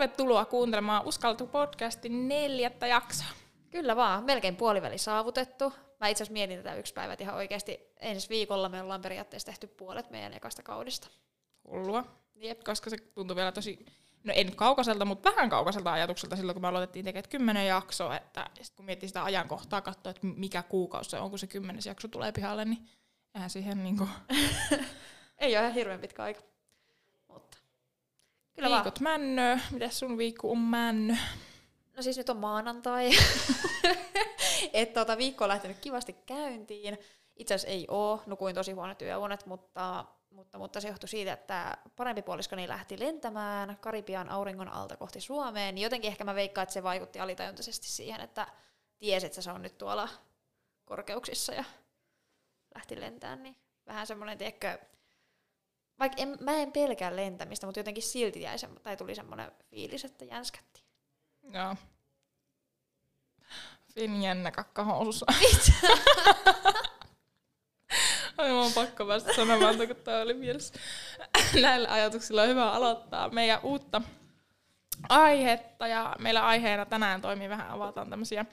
Tervetuloa kuuntelemaan Uskaltu podcastin neljättä jaksoa. Kyllä vaan, melkein puoliväli saavutettu. Mä itse asiassa mietin tätä yksi päivä ihan oikeasti. Ensi viikolla me ollaan periaatteessa tehty puolet meidän ekasta kaudesta. Hullua. Jep. Koska se tuntuu vielä tosi, no ei nyt kaukaiselta, mutta vähän kaukaiselta ajatukselta silloin, kun me aloitettiin tekemään kymmenen jaksoa. Että sit kun miettii sitä ajankohtaa, katsoa, että mikä kuukausi se on, kun se kymmenes jakso tulee pihalle, niin eihän siihen niinku... ei ole ihan hirveän pitkä aika. Kyllä Viikot vaan. männö. Mitäs sun viikko on männö? No siis nyt on maanantai. että tota, viikko on lähtenyt kivasti käyntiin. Itse asiassa ei oo, nukuin tosi huonot yöunet, mutta, mutta, mutta se johtui siitä, että parempi puoliskoni lähti lentämään Karibian auringon alta kohti Suomeen. Jotenkin ehkä mä veikkaan, että se vaikutti alitajuntaisesti siihen, että tiesi, että se on nyt tuolla korkeuksissa ja lähti lentämään. Niin vähän semmoinen, tiedätkö, vaikka en, mä en pelkää lentämistä, mutta jotenkin silti jäi semmo, tai tuli semmoinen fiilis, että jänskätti. Joo. Fin jännä kakkahousussa. Ai mä oon pakko päästä sanomaan, kun tää oli mielessä. Näillä ajatuksilla on hyvä aloittaa meidän uutta aihetta. Ja meillä aiheena tänään toimii vähän, avataan tämmöisiä,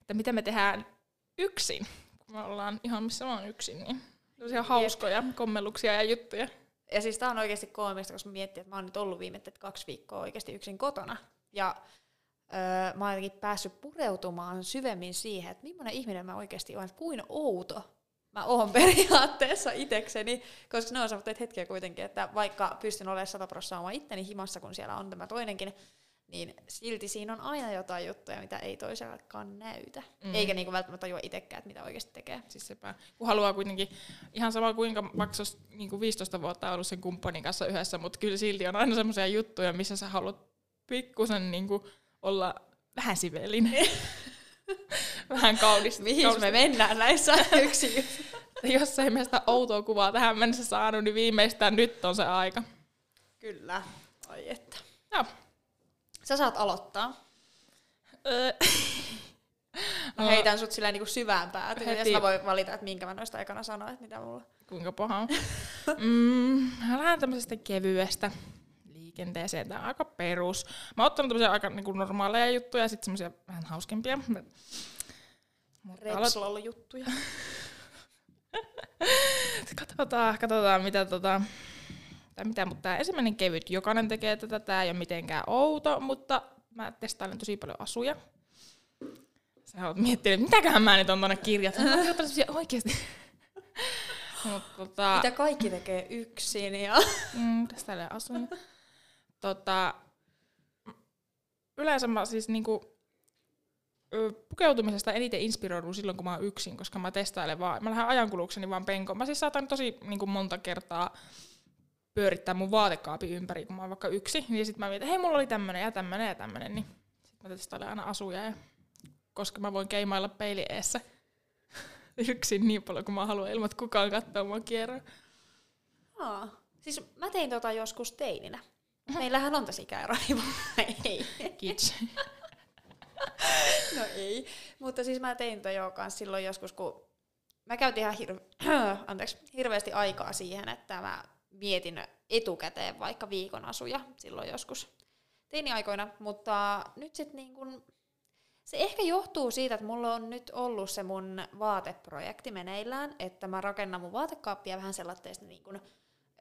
että mitä me tehdään yksin. Kun me ollaan ihan missä vaan yksin, niin tämmöisiä hauskoja kommelluksia ja juttuja. Ja siis tää on oikeasti koomista, koska miettii, että mä oon nyt ollut viimeiset kaksi viikkoa oikeasti yksin kotona. Ja öö, mä oon jotenkin päässyt pureutumaan syvemmin siihen, että millainen ihminen mä oikeasti oon, että kuin outo mä oon periaatteessa itekseni, koska ne on semmoiset hetkiä kuitenkin, että vaikka pystyn olemaan 100 prosenttia oma itteni himassa, kun siellä on tämä toinenkin, niin silti siinä on aina jotain juttuja, mitä ei toisellekaan näytä. Mm. Eikä niinku välttämättä tajua itsekään, että mitä oikeasti tekee. Siis sepä. Kun haluaa kuitenkin, ihan sama kuinka vaikka niinku 15 vuotta ollut sen kumppanin kanssa yhdessä, mutta kyllä silti on aina semmoisia juttuja, missä sä haluat pikkusen niinku olla vähän sivellinen. vähän kaunista. Mihin kaunista. me mennään näissä yksin? Jos ei meistä outoa kuvaa tähän mennessä saanut, niin viimeistään nyt on se aika. Kyllä. Ai että. Joo. Sä saat aloittaa. Mä heitän sut silleen niinku syvään päätyyn, ja mä voin valita, että minkä mä noista ekana sanoin, että mitä mulla... Kuinka paha mm, lähden tämmöisestä kevyestä liikenteeseen. Tämä on aika perus. Mä oon ottanut tämmöisiä aika niinku normaaleja juttuja ja sitten semmoisia vähän hauskempia. Repslol-juttuja. katsotaan, katsotaan, mitä tota, tai mitä, mutta tämä ensimmäinen kevyt, jokainen tekee tätä, tämä ei ole mitenkään outo, mutta mä testailen tosi paljon asuja. Sä oot miettinyt, että mitäköhän mä nyt on tuonne kirjat. Mä oon oikeasti. Mut, tota, Mitä kaikki tekee yksin ja... mm, tästä asuja. Tota, yleensä mä siis niinku, pukeutumisesta eniten inspiroidun silloin, kun mä oon yksin, koska mä testailen vaan, mä lähden ajankulukseni vaan penkoon. Mä siis saatan tosi niin monta kertaa pyörittää mun vaatekaapin ympäri, kun mä oon vaikka yksi. Niin sit mä mietin, hei, mulla oli tämmönen ja tämmönen ja tämmönen. Niin sit mä testailen aina asuja. Ja koska mä voin keimailla peili eessä yksin niin paljon, kun mä haluan ilman, että kukaan katsoo mua kierroa. Aa. Siis mä tein tota joskus teininä. Meillähän on tosi ikäero, ei. Kiitos. no ei. Mutta siis mä tein tota jo kanssa silloin joskus, kun mä käytin ihan hir- Anteeksi, hirveästi aikaa siihen, että mä mietin etukäteen vaikka viikon asuja silloin joskus teiniaikoina, mutta nyt sitten niin kun, se ehkä johtuu siitä, että mulla on nyt ollut se mun vaateprojekti meneillään, että mä rakennan mun vaatekaappia vähän sellaisista niin kun,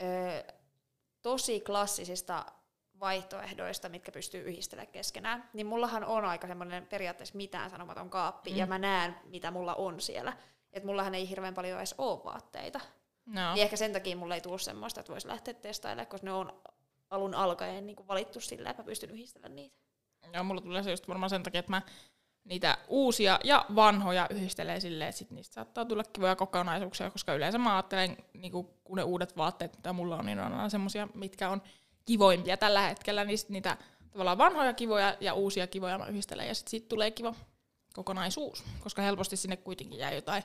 ö, tosi klassisista vaihtoehdoista, mitkä pystyy yhdistelemään keskenään, niin mullahan on aika semmoinen periaatteessa mitään sanomaton kaappi, mm. ja mä näen, mitä mulla on siellä. Että mullahan ei hirveän paljon edes ole vaatteita. No. Niin ehkä sen takia mulla ei tule semmoista, että voisi lähteä testailemaan, koska ne on alun alkaen niin valittu sillä, että mä pystyn yhdistämään niitä. Joo, mulla tulee se just varmaan sen takia, että mä niitä uusia ja vanhoja yhdistelee silleen, että sit niistä saattaa tulla kivoja kokonaisuuksia, koska yleensä mä ajattelen, niin kun ne uudet vaatteet, mitä mulla on, niin on aina semmosia, mitkä on kivoimpia tällä hetkellä, niin niitä tavallaan vanhoja kivoja ja uusia kivoja mä yhdistelen, ja sitten siitä tulee kiva kokonaisuus, koska helposti sinne kuitenkin jää jotain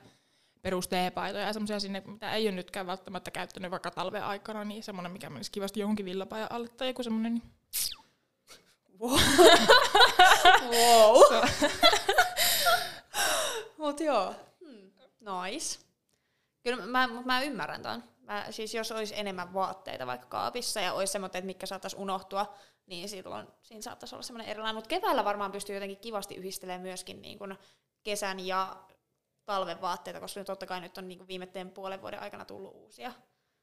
perusteepaitoja ja semmoisia sinne, mitä ei ole nytkään välttämättä käyttänyt vaikka talven aikana, niin semmoinen, mikä menisi kivasti johonkin villapajan alle tai joku semmoinen. Niin... Wow. wow. Mut joo, hmm. nice. Kyllä mä, mä ymmärrän ton. Mä, siis jos olisi enemmän vaatteita vaikka kaapissa ja olisi semmoinen, että mitkä saattaisi unohtua, niin silloin siinä saattaisi olla semmoinen erilainen. Mutta keväällä varmaan pystyy jotenkin kivasti yhdistelemään myöskin niin kun kesän ja talven vaatteita, koska totta kai nyt on niin viimeisen puolen vuoden aikana tullut uusia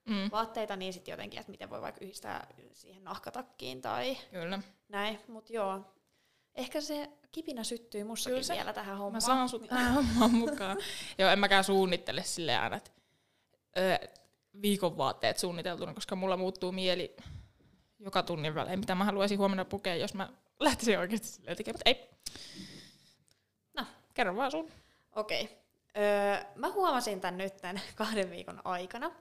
mm. vaatteita, niin sitten jotenkin, että miten voi vaikka yhdistää siihen nahkatakkiin tai Kyllä. näin. Mutta joo, ehkä se kipinä syttyy mussakin Kyllä se, vielä tähän hommaan. Mä saan sut tähän hommaan mukaan. joo, en mäkään suunnittele silleen aina, että öö, viikon vaatteet suunniteltuna, koska mulla muuttuu mieli joka tunnin välein, mitä mä haluaisin huomenna pukea, jos mä lähtisin oikeasti silleen tekemään. Ei. No, kerro vaan sun. Okei. Okay. Öö, mä huomasin tämän nyt kahden viikon aikana.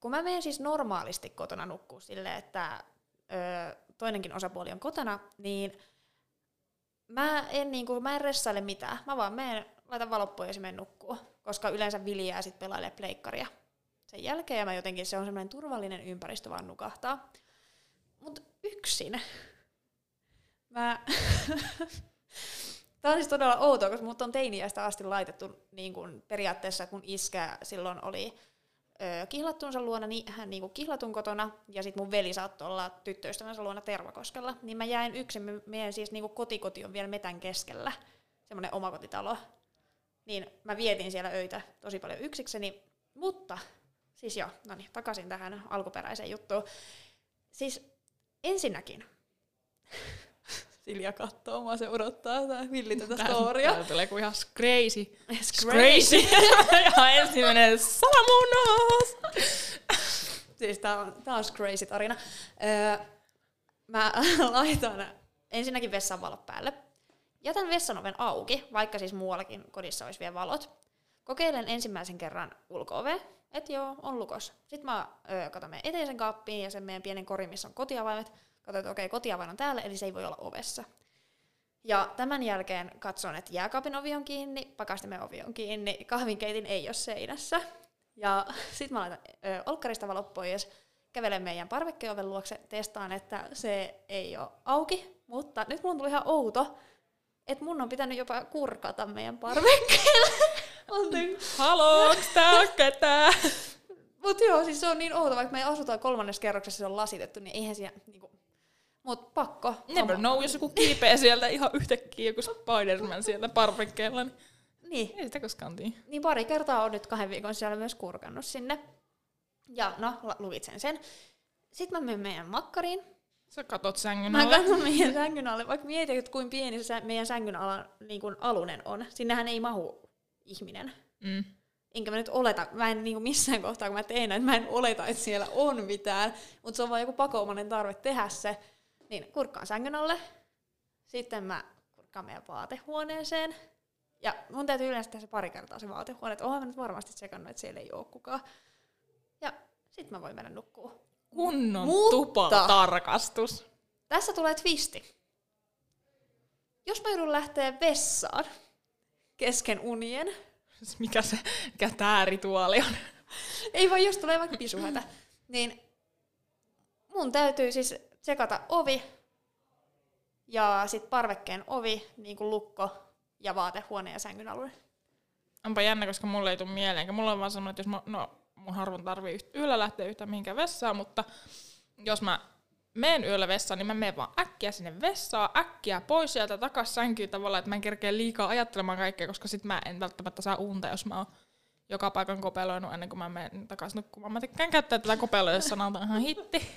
Kun mä menen siis normaalisti kotona nukkuu silleen, että öö, toinenkin osapuoli on kotona, niin mä en, niinku, mä en ressaile mitään. Mä vaan menen, laitan valot pois ja menen nukkuu. Koska yleensä Vili jää sitten pelailee pleikkaria sen jälkeen. Ja mä jotenkin, se on semmoinen turvallinen ympäristö vaan nukahtaa. Mutta yksin. Mä... Tämä on siis todella outoa, koska mut on teiniästä asti laitettu niin kun periaatteessa, kun iskä silloin oli kihlattunsa luona, niin hän niin kihlatun kotona, ja sitten mun veli saattoi olla tyttöystävänsä luona Tervakoskella, niin mä jäin yksin, meidän siis niin kotikoti on vielä metän keskellä, semmoinen omakotitalo, niin mä vietin siellä öitä tosi paljon yksikseni, mutta siis joo, no niin, takaisin tähän alkuperäiseen juttuun. Siis ensinnäkin, Silja kattoo mua, se odottaa tää villitätä storia. Tää tulee kuin ihan crazy. Crazy. ja ensimmäinen salamuunnos. siis tää on, tää on crazy tarina. Öö, mä laitan ensinnäkin vessan valot päälle. Jätän vessan oven auki, vaikka siis muuallakin kodissa olisi vielä valot. Kokeilen ensimmäisen kerran ulko että joo, on lukos. Sitten mä öö, katon meidän eteisen kaappiin ja sen meidän pienen korin, missä on kotiavaimet. Katsoin, että okei, kotiavain on täällä, eli se ei voi olla ovessa. Ja tämän jälkeen katson, että jääkaapin ovi on kiinni, pakastimen ovi on kiinni, kahvinkeitin ei ole seinässä. Ja sitten mä laitan ö, olkkarista valot pois, kävelen meidän parvekkeoven luokse, testaan, että se ei ole auki. Mutta nyt mulla tuli ihan outo, että mun on pitänyt jopa kurkata meidän parvekkeelle. Halo, onks tää ketään? Mut joo, siis se on niin outo, vaikka me asutaan kolmannessa kerroksessa, se on lasitettu, niin eihän siellä niinku, Mut pakko. Never know, jos joku kiipeä sieltä ihan yhtäkkiä, joku Spider-Man sieltä parvekkeella, niin, niin. ei sitä koskaan tii. Niin pari kertaa on nyt kahden viikon siellä myös kurkannut sinne. Ja no, lukitsen sen. Sitten mä menen meidän makkariin. Sä katot sängyn alle. Mä katson meidän sängyn alle, vaikka mietin, että kuinka pieni se meidän sängyn ala, niin kuin alunen on. Sinnehän ei mahu ihminen. Mm. Enkä mä nyt oleta, mä en niin missään kohtaa, kun mä teen että mä en oleta, että siellä on mitään, mutta se on vaan joku pakoomainen tarve tehdä se. Niin, kurkkaan sängyn alle. Sitten mä kurkkaan meidän vaatehuoneeseen. Ja mun täytyy yleensä tehdä se pari kertaa se vaatehuone, että oonhan nyt varmasti tsekannut, että siellä ei ole kukaan. Ja sit mä voin mennä nukkuu. Kunnon tupa-tarkastus. Tässä tulee twisti. Jos mä joudun lähteä vessaan kesken unien. Mikä se, mikä tää rituaali on? ei vaan jos tulee vaikka pisuhätä. Niin mun täytyy siis tsekata ovi ja sitten parvekkeen ovi, niin kuin lukko ja vaatehuone ja sängyn alue. Onpa jännä, koska mulle ei tule mieleen. Mulla on vaan semmoinen, että jos mä, no, mun harvoin tarvii yöllä lähteä yhtään mihinkään vessaan, mutta jos mä menen yöllä vessaan, niin mä menen vaan äkkiä sinne vessaan, äkkiä pois sieltä takas sänkyyn tavallaan, että mä en kerkeä liikaa ajattelemaan kaikkea, koska sit mä en välttämättä saa unta, jos mä oon joka paikan kopeloinut ennen kuin mä menen takaisin nukkumaan. Mä tykkään käyttää tätä kopeloa, jos sanotaan ihan hitti.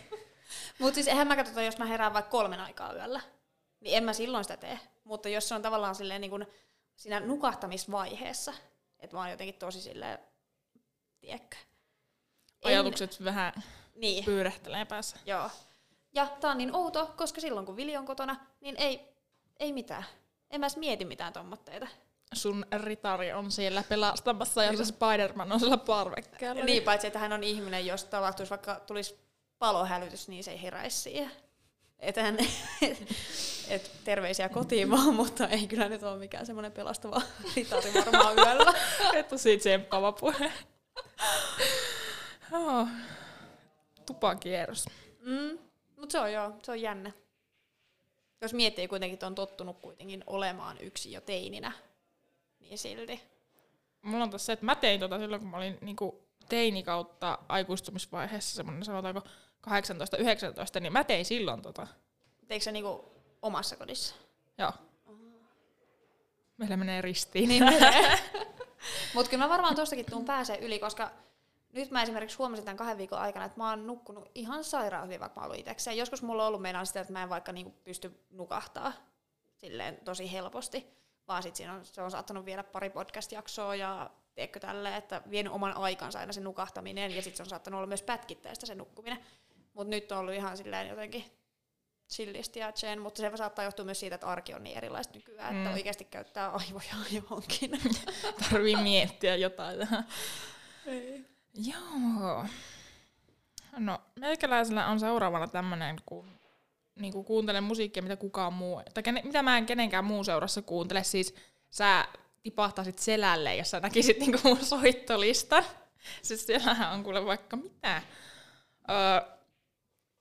Mutta siis eihän mä katsota, jos mä herään vaikka kolmen aikaa yöllä, niin en mä silloin sitä tee. Mutta jos se on tavallaan silleen niin kuin siinä nukahtamisvaiheessa, että mä oon jotenkin tosi silleen, tiedätkö. Ajatukset en... vähän niin. pyörähtelee päässä. Joo. Ja tää on niin outo, koska silloin kun Vili on kotona, niin ei, ei mitään. En mä edes mieti mitään tommotteita. Sun ritari on siellä pelastamassa ja se Spider-Man on siellä parvekkeella. Niin, paitsi että hän on ihminen, jos tapahtuisi vaikka tulisi palohälytys, niin se ei heräisi siihen. Et, hän, et, et terveisiä kotiin vaan, mutta ei kyllä nyt ole mikään semmoinen pelastava ritari varmaan yöllä. Et on siitä tsemppaava puhe. oh. Tupakierros. Mm, mutta se on joo, se on jännä. Jos miettii kuitenkin, että on tottunut kuitenkin olemaan yksi jo teininä, niin silti. mulla on tässä se, että mä tein tota silloin, kun mä olin niinku teini kautta aikuistumisvaiheessa, semmoinen sanotaanko 18-19, niin mä tein silloin tota. Teikö se niinku omassa kodissa? Joo. Meillä menee ristiin. Niin. Mutta kyllä mä varmaan tostakin tuun pääsee yli, koska nyt mä esimerkiksi huomasin tämän kahden viikon aikana, että mä oon nukkunut ihan sairaan hyvin, vaikka mä oon itsekseen. Joskus mulla on ollut meidän sitä, että mä en vaikka niinku pysty nukahtaa silleen tosi helposti, vaan sit siinä on, se on saattanut viedä pari podcast-jaksoa ja tiedätkö tälleen, että vienyt oman aikansa aina se nukahtaminen ja sitten se on saattanut olla myös pätkittäistä se nukkuminen. Mutta nyt on ollut ihan silleen jotenkin chillisti ja chen, mutta se saattaa johtua myös siitä, että arki on niin erilaista nykyään, mm. että oikeasti käyttää aivoja johonkin. Tarvii miettiä jotain tähän. Joo. No, meikäläisellä on seuraavana tämmönen, kun niinku kuuntelen musiikkia, mitä kukaan muu, tai kene, mitä mä en kenenkään muun seurassa kuuntele, siis sä tipahtaisit selälle, jos sä näkisit niinku mun soittolistan. Siis siellähän on kuule vaikka mitä. Öö,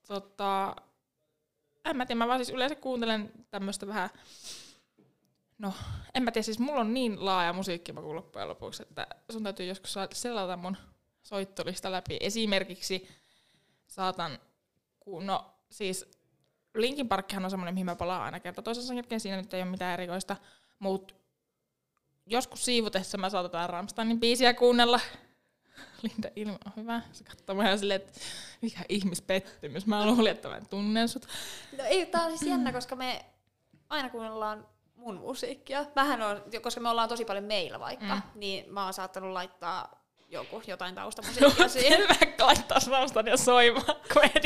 tota, en mä tiedä, mä vaan siis yleensä kuuntelen tämmöistä vähän, no en mä tiedä, siis mulla on niin laaja musiikkimaku loppujen lopuksi, että sun täytyy joskus selata mun soittolista läpi. Esimerkiksi saatan, kun no siis Linkin Parkkihan on semmoinen, mihin mä palaan aina kerta toisessa jälkeen, siinä nyt ei ole mitään erikoista, mutta joskus siivutessa mä saatetaan Ramsteinin biisiä kuunnella. Linda ilme on hyvä. Se katsoo mua ihan silleen, että mikä ihmispettymys. Mä luulin, että mä tunnen sut. No ei, tää on siis jännä, koska me aina kuunnellaan mun musiikkia. Mähän on, koska me ollaan tosi paljon meillä vaikka, mm. niin mä oon saattanut laittaa joku, jotain taustamusiikkia siihen. Mä laittaa Ramsteinia soimaan.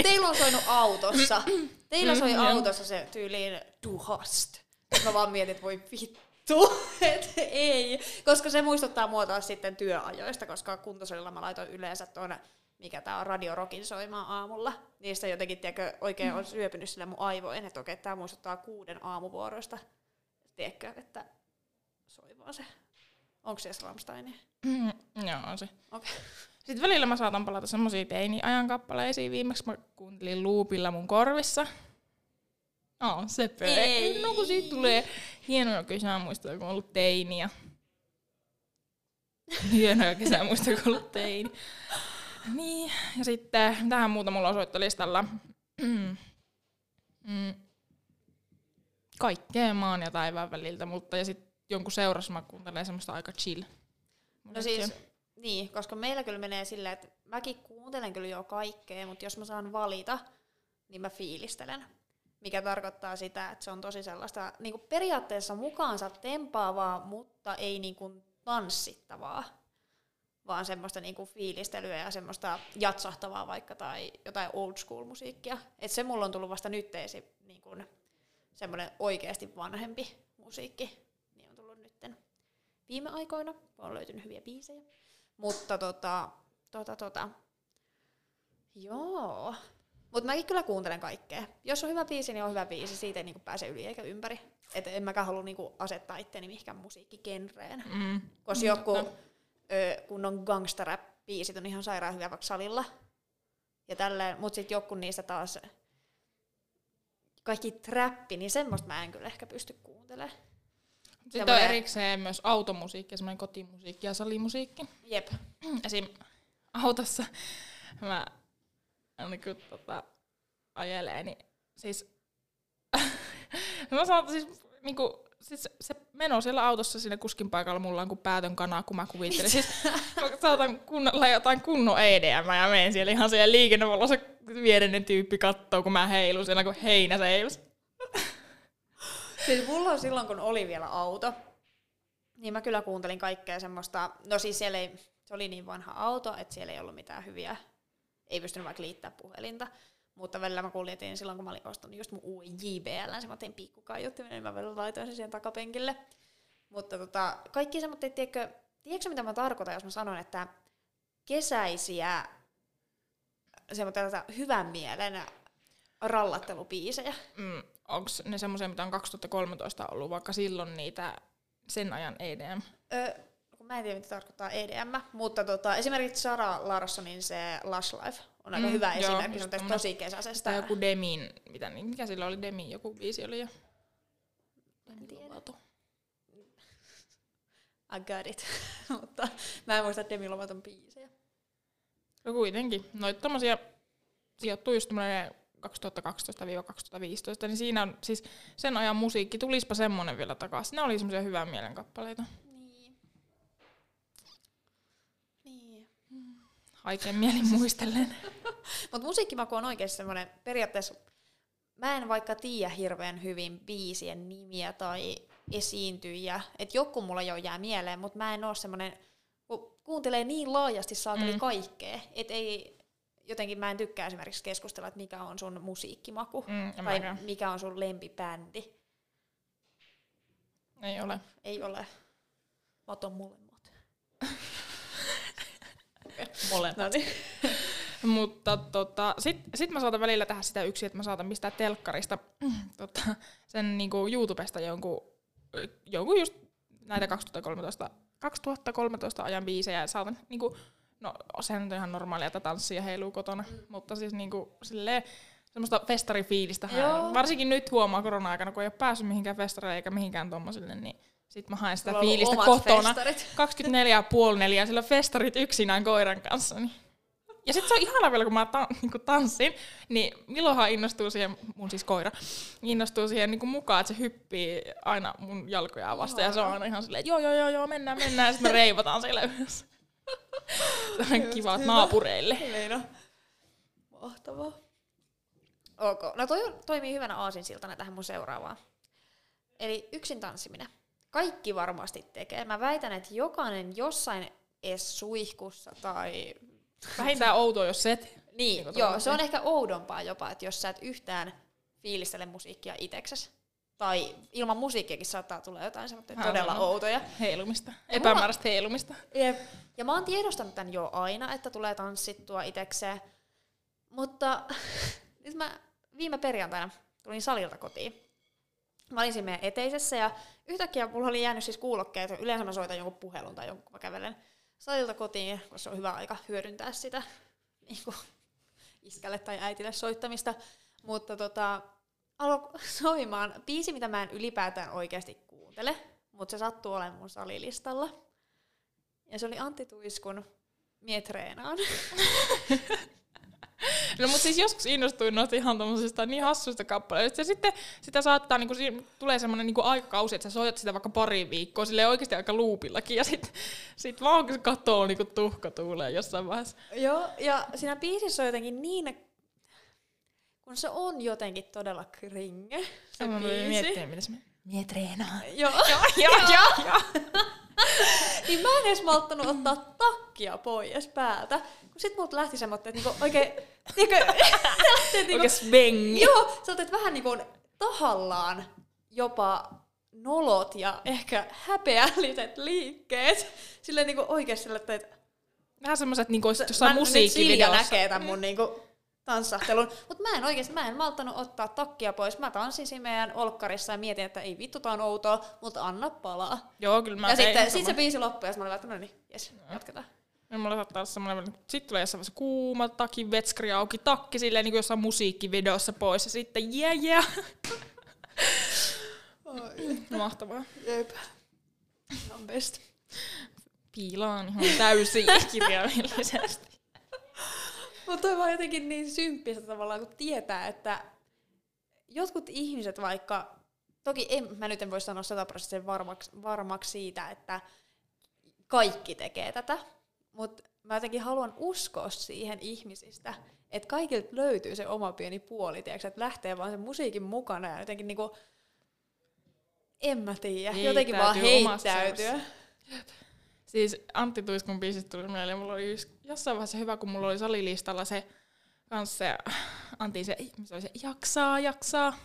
Teillä on soinut autossa. Teillä soi mm, autossa se tyyliin Du hast. Mä vaan mietin, että voi vittu, että ei. Koska se muistuttaa mua taas sitten työajoista, koska kuntosalilla mä laitoin yleensä tuonne mikä tää on Radio Rockin soimaan aamulla. Niistä jotenkin, tiedätkö, oikein on syöpynyt sille mun aivoin, että okei, tää muistuttaa kuuden aamuvuoroista. Tiedätkö, että soi vaan se. Onko se Rammsteinia? Mm, joo, on se. Okay. Sitten välillä mä saatan palata semmosia teini-ajan kappaleisiin. Viimeksi mä kuuntelin luupilla mun korvissa. Oh, se Ei. No kun siitä tulee hienoja kesämuistoja, kun on ollut teini. Ja... hienoja kesämuistoja, kun on ollut teini. Niin, ja sitten tähän muuta mulla on soittolistalla. mm. Kaikkea maan ja taivaan väliltä, mutta ja sitten jonkun seurassa mä kuuntelen semmoista aika chill. No siis, niin, koska meillä kyllä menee silleen, että mäkin kuuntelen kyllä jo kaikkea, mutta jos mä saan valita, niin mä fiilistelen. Mikä tarkoittaa sitä, että se on tosi sellaista niin kuin periaatteessa mukaansa tempaavaa, mutta ei niin kuin tanssittavaa, vaan semmoista niin kuin fiilistelyä ja semmoista jatsahtavaa vaikka tai jotain old school musiikkia. Et se mulla on tullut vasta nyt esi, niin kuin semmoinen oikeasti vanhempi musiikki, niin on tullut nytten viime aikoina. On löytynyt hyviä biisejä. Mutta tota, tota, tota, joo. Mutta mäkin kyllä kuuntelen kaikkea. Jos on hyvä biisi, niin on hyvä biisi. Siitä ei niinku pääse yli eikä ympäri. Et en mäkään halua niinku asettaa itseäni mihinkään musiikkigenreen. Mm. Koska joku ö, kun on gangsterrap-biisit on ihan sairaan hyvä vaikka salilla. Ja tälleen, mut sit joku niistä taas kaikki trappi, niin semmoista mä en kyllä ehkä pysty kuuntelemaan. Sitten on erikseen myös automusiikki, semmoinen kotimusiikki ja salimusiikki. Jep. Esim. autossa mä aina kun tota, ajelee, niin siis mä sanon, siis niinku, siis se meno siellä autossa sinne kuskin paikalla mulla on kuin päätön kana, kun mä kuvittelin. Siis mä saatan kunnalla jotain kunnon EDM ja menen siellä ihan siellä liikennevalossa viereinen tyyppi kattoo, kun mä heilun siellä kuin heinä seilus. Siis mulla on silloin, kun oli vielä auto, niin mä kyllä kuuntelin kaikkea semmoista, no siis siellä ei, se oli niin vanha auto, että siellä ei ollut mitään hyviä, ei pystynyt vaikka liittää puhelinta, mutta välillä mä kuljetin silloin, kun mä olin ostanut just mun uuden JBL, se mä tein pikkukaiuttimen, niin mä välillä laitoin sen siihen takapenkille. Mutta tota, kaikki semmoinen, tiedätkö, tiedätkö mitä mä tarkoitan, jos mä sanon, että kesäisiä semmoisia hyvän mielen rallattelupiisejä. Mm, Onko ne semmoisia, mitä on 2013 ollut, vaikka silloin niitä sen ajan EDM? Öö, mä en tiedä, mitä tarkoittaa EDM, mutta tota, esimerkiksi Sara Larssonin se Lush Life on aika mm, hyvä joo, esimerkki, se on tehty tosi kesäisestä. Tai joku Demin, mitä, niin, mikä sillä oli Demin, joku biisi oli jo. En tiedä. I got it. Mutta mä en muista Demi Lovaton biisejä. No kuitenkin. Noit tommosia sijoittuu just 2012-2015, niin siinä on siis sen ajan musiikki, tulispa semmonen vielä takaisin. Ne oli semmoisia hyvän mielen kappaleita. Niin. Niin. Haikein mielin muistellen. Mutta musiikkimaku on oikeasti semmoinen periaatteessa, mä en vaikka tiedä hirveän hyvin biisien nimiä tai esiintyjiä, että joku mulla jo jää mieleen, mutta mä en oo semmoinen, kun kuuntelee niin laajasti saateli Mm. kaikkea, että ei, jotenkin mä en tykkää esimerkiksi keskustella, että mikä on sun musiikkimaku, Mm, tai mäkään. mikä on sun lempibändi. Ei ole. Ei ole. Mä otan molemmat. Molemmat. No niin. Mutta tota, sit, sit mä saatan välillä tehdä sitä yksi, että mä saatan pistää telkkarista tota, sen niinku YouTubesta jonkun, jonkun just näitä 2013, 2013 ajan biisejä ja saatan niinku, no sehän nyt on ihan normaalia, että tanssia heiluu kotona, mm. mutta siis niinku silleen semmoista festarifiilistä. Varsinkin nyt huomaa korona-aikana, kun ei ole päässyt mihinkään festareille eikä mihinkään tommosille, niin sit mä haen sitä Sulla fiilistä kotona. festarit. 24,5 neljä, sillä festarit yksinään koiran kanssa. Niin. Ja sitten se on ihana vielä, kun mä ta- niinku tanssin, niin Milohan innostuu siihen, mun siis koira, innostuu siihen niinku mukaan, että se hyppii aina mun jalkoja vastaan. Ja se on aina ihan silleen, että joo, joo, joo, joo, mennään, mennään. Ja sitten me reivataan siellä yhdessä. Kiva naapureille. Niin on. Mahtavaa. Ok, no toi toimii hyvänä aasinsiltana tähän mun seuraavaan. Eli yksin tanssiminen. Kaikki varmasti tekee. Mä väitän, että jokainen jossain edes suihkussa tai... Vähintään outoa, jos set. Niin, Niin joo, se on ehkä oudompaa jopa, että jos sä et yhtään fiilistele musiikkia itseksesi. Tai ilman musiikkiakin saattaa tulla jotain semmoista todella outoja. Heilumista. Ja Epämääräistä heilumista. Jep. Ja mä oon tiedostanut tämän jo aina, että tulee tanssittua itekseen. Mutta nyt mä viime perjantaina tulin salilta kotiin. Mä olin siinä meidän eteisessä ja yhtäkkiä mulla oli jäänyt siis kuulokkeet. Yleensä mä soitan jonkun puhelun tai jonkun, kun mä kävelen salilta kotiin, koska se on hyvä aika hyödyntää sitä niin kuin iskälle tai äitille soittamista. Mutta tota, alkoi soimaan biisi, mitä mä en ylipäätään oikeasti kuuntele, mutta se sattuu olemaan mun salilistalla. Ja se oli Antti Tuiskun Mie treenaan. No mutta siis joskus innostuin noista ihan tommosista niin hassuista kappaleista. Ja sitten sitä saattaa, niinku, tulee semmoinen niinku aikakausi, että sä soitat sitä vaikka pari viikkoa, sille oikeasti aika luupillakin. Ja sitten sit vaan katoo niinku tuhka tuulee jossain vaiheessa. Joo, ja siinä biisissä on jotenkin niin, kun se on jotenkin todella kringe, se Mä biisi. miettiä, mitä se Mie treenaan. Joo, Joo, joo, joo. niin mä en edes malttanut ottaa takkia pois päältä. Kun sit multa lähti semmoinen, että niinku oikein... Niinku, niinku, Oikein svengi. joo, sä otet vähän niinku tahallaan jopa nolot ja ehkä häpeälliset liikkeet. Silleen niinku oikeesti sille, että Vähän semmoiset, niinku olisit jossain mä, nyt Silja musiikkivideossa. näkee tämän mun niinku tanssahtelun. Mutta mä en oikeesti, mä en malttanut ottaa takkia pois. Mä tanssin siinä meidän olkkarissa ja mietin, että ei vittu, tää on outoa, mutta anna palaa. Joo, kyllä mä ja sitten sit se biisi loppui ja mä olin, että no niin, jes, jatketaan. Ja mulla saattaa olla semmoinen, sitten tulee jossain vaiheessa kuuma takin vetskari auki, takki silleen niin kuin jossain musiikkivideossa pois ja sitten yeah yeah. Mahtavaa. Jep. On best. Piilaan ihan täysin kirjaimellisesti. Mutta toi vaan jotenkin niin symppistä tavallaan, kun tietää, että jotkut ihmiset vaikka, toki en, mä nyt en voi sanoa sataprosenttisen varmaksi, varmaksi siitä, että kaikki tekee tätä, mutta mä jotenkin haluan uskoa siihen ihmisistä, että kaikilta löytyy se oma pieni puoli, tiiäks, että lähtee vaan sen musiikin mukana ja jotenkin niinku, en mä tiedä, jotenkin vaan heittäytyä. Siis Antti Tuiskun biisistä tuli mieleen, mulla oli just jossain vaiheessa hyvä, kun mulla oli salilistalla se kanssa se, Antti se, se oli se jaksaa, jaksaa.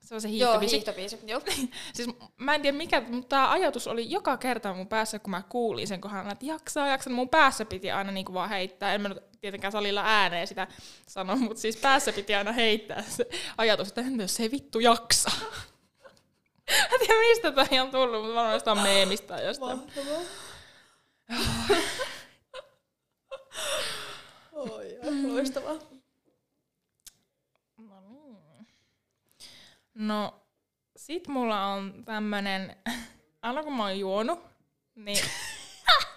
Se on se Joo, hiihtobiisi. hiihtobiisi. Joo. Siis mä en tiedä mikä, mutta tämä ajatus oli joka kerta mun päässä, kun mä kuulin sen kohan, että jaksaa, jaksaa. Mun päässä piti aina niinku vaan heittää. En mä nyt tietenkään salilla ääneen sitä sano, mutta siis päässä piti aina heittää se ajatus, että entä jos se ei vittu jaksa. Mä en tiedä mistä tämä on tullut, mutta varmaan jostain meemistä tai jostain. Mahtavaa. Oi, loistavaa. No niin. No, sit mulla on tämmönen, aina kun mä oon juonut, Niin.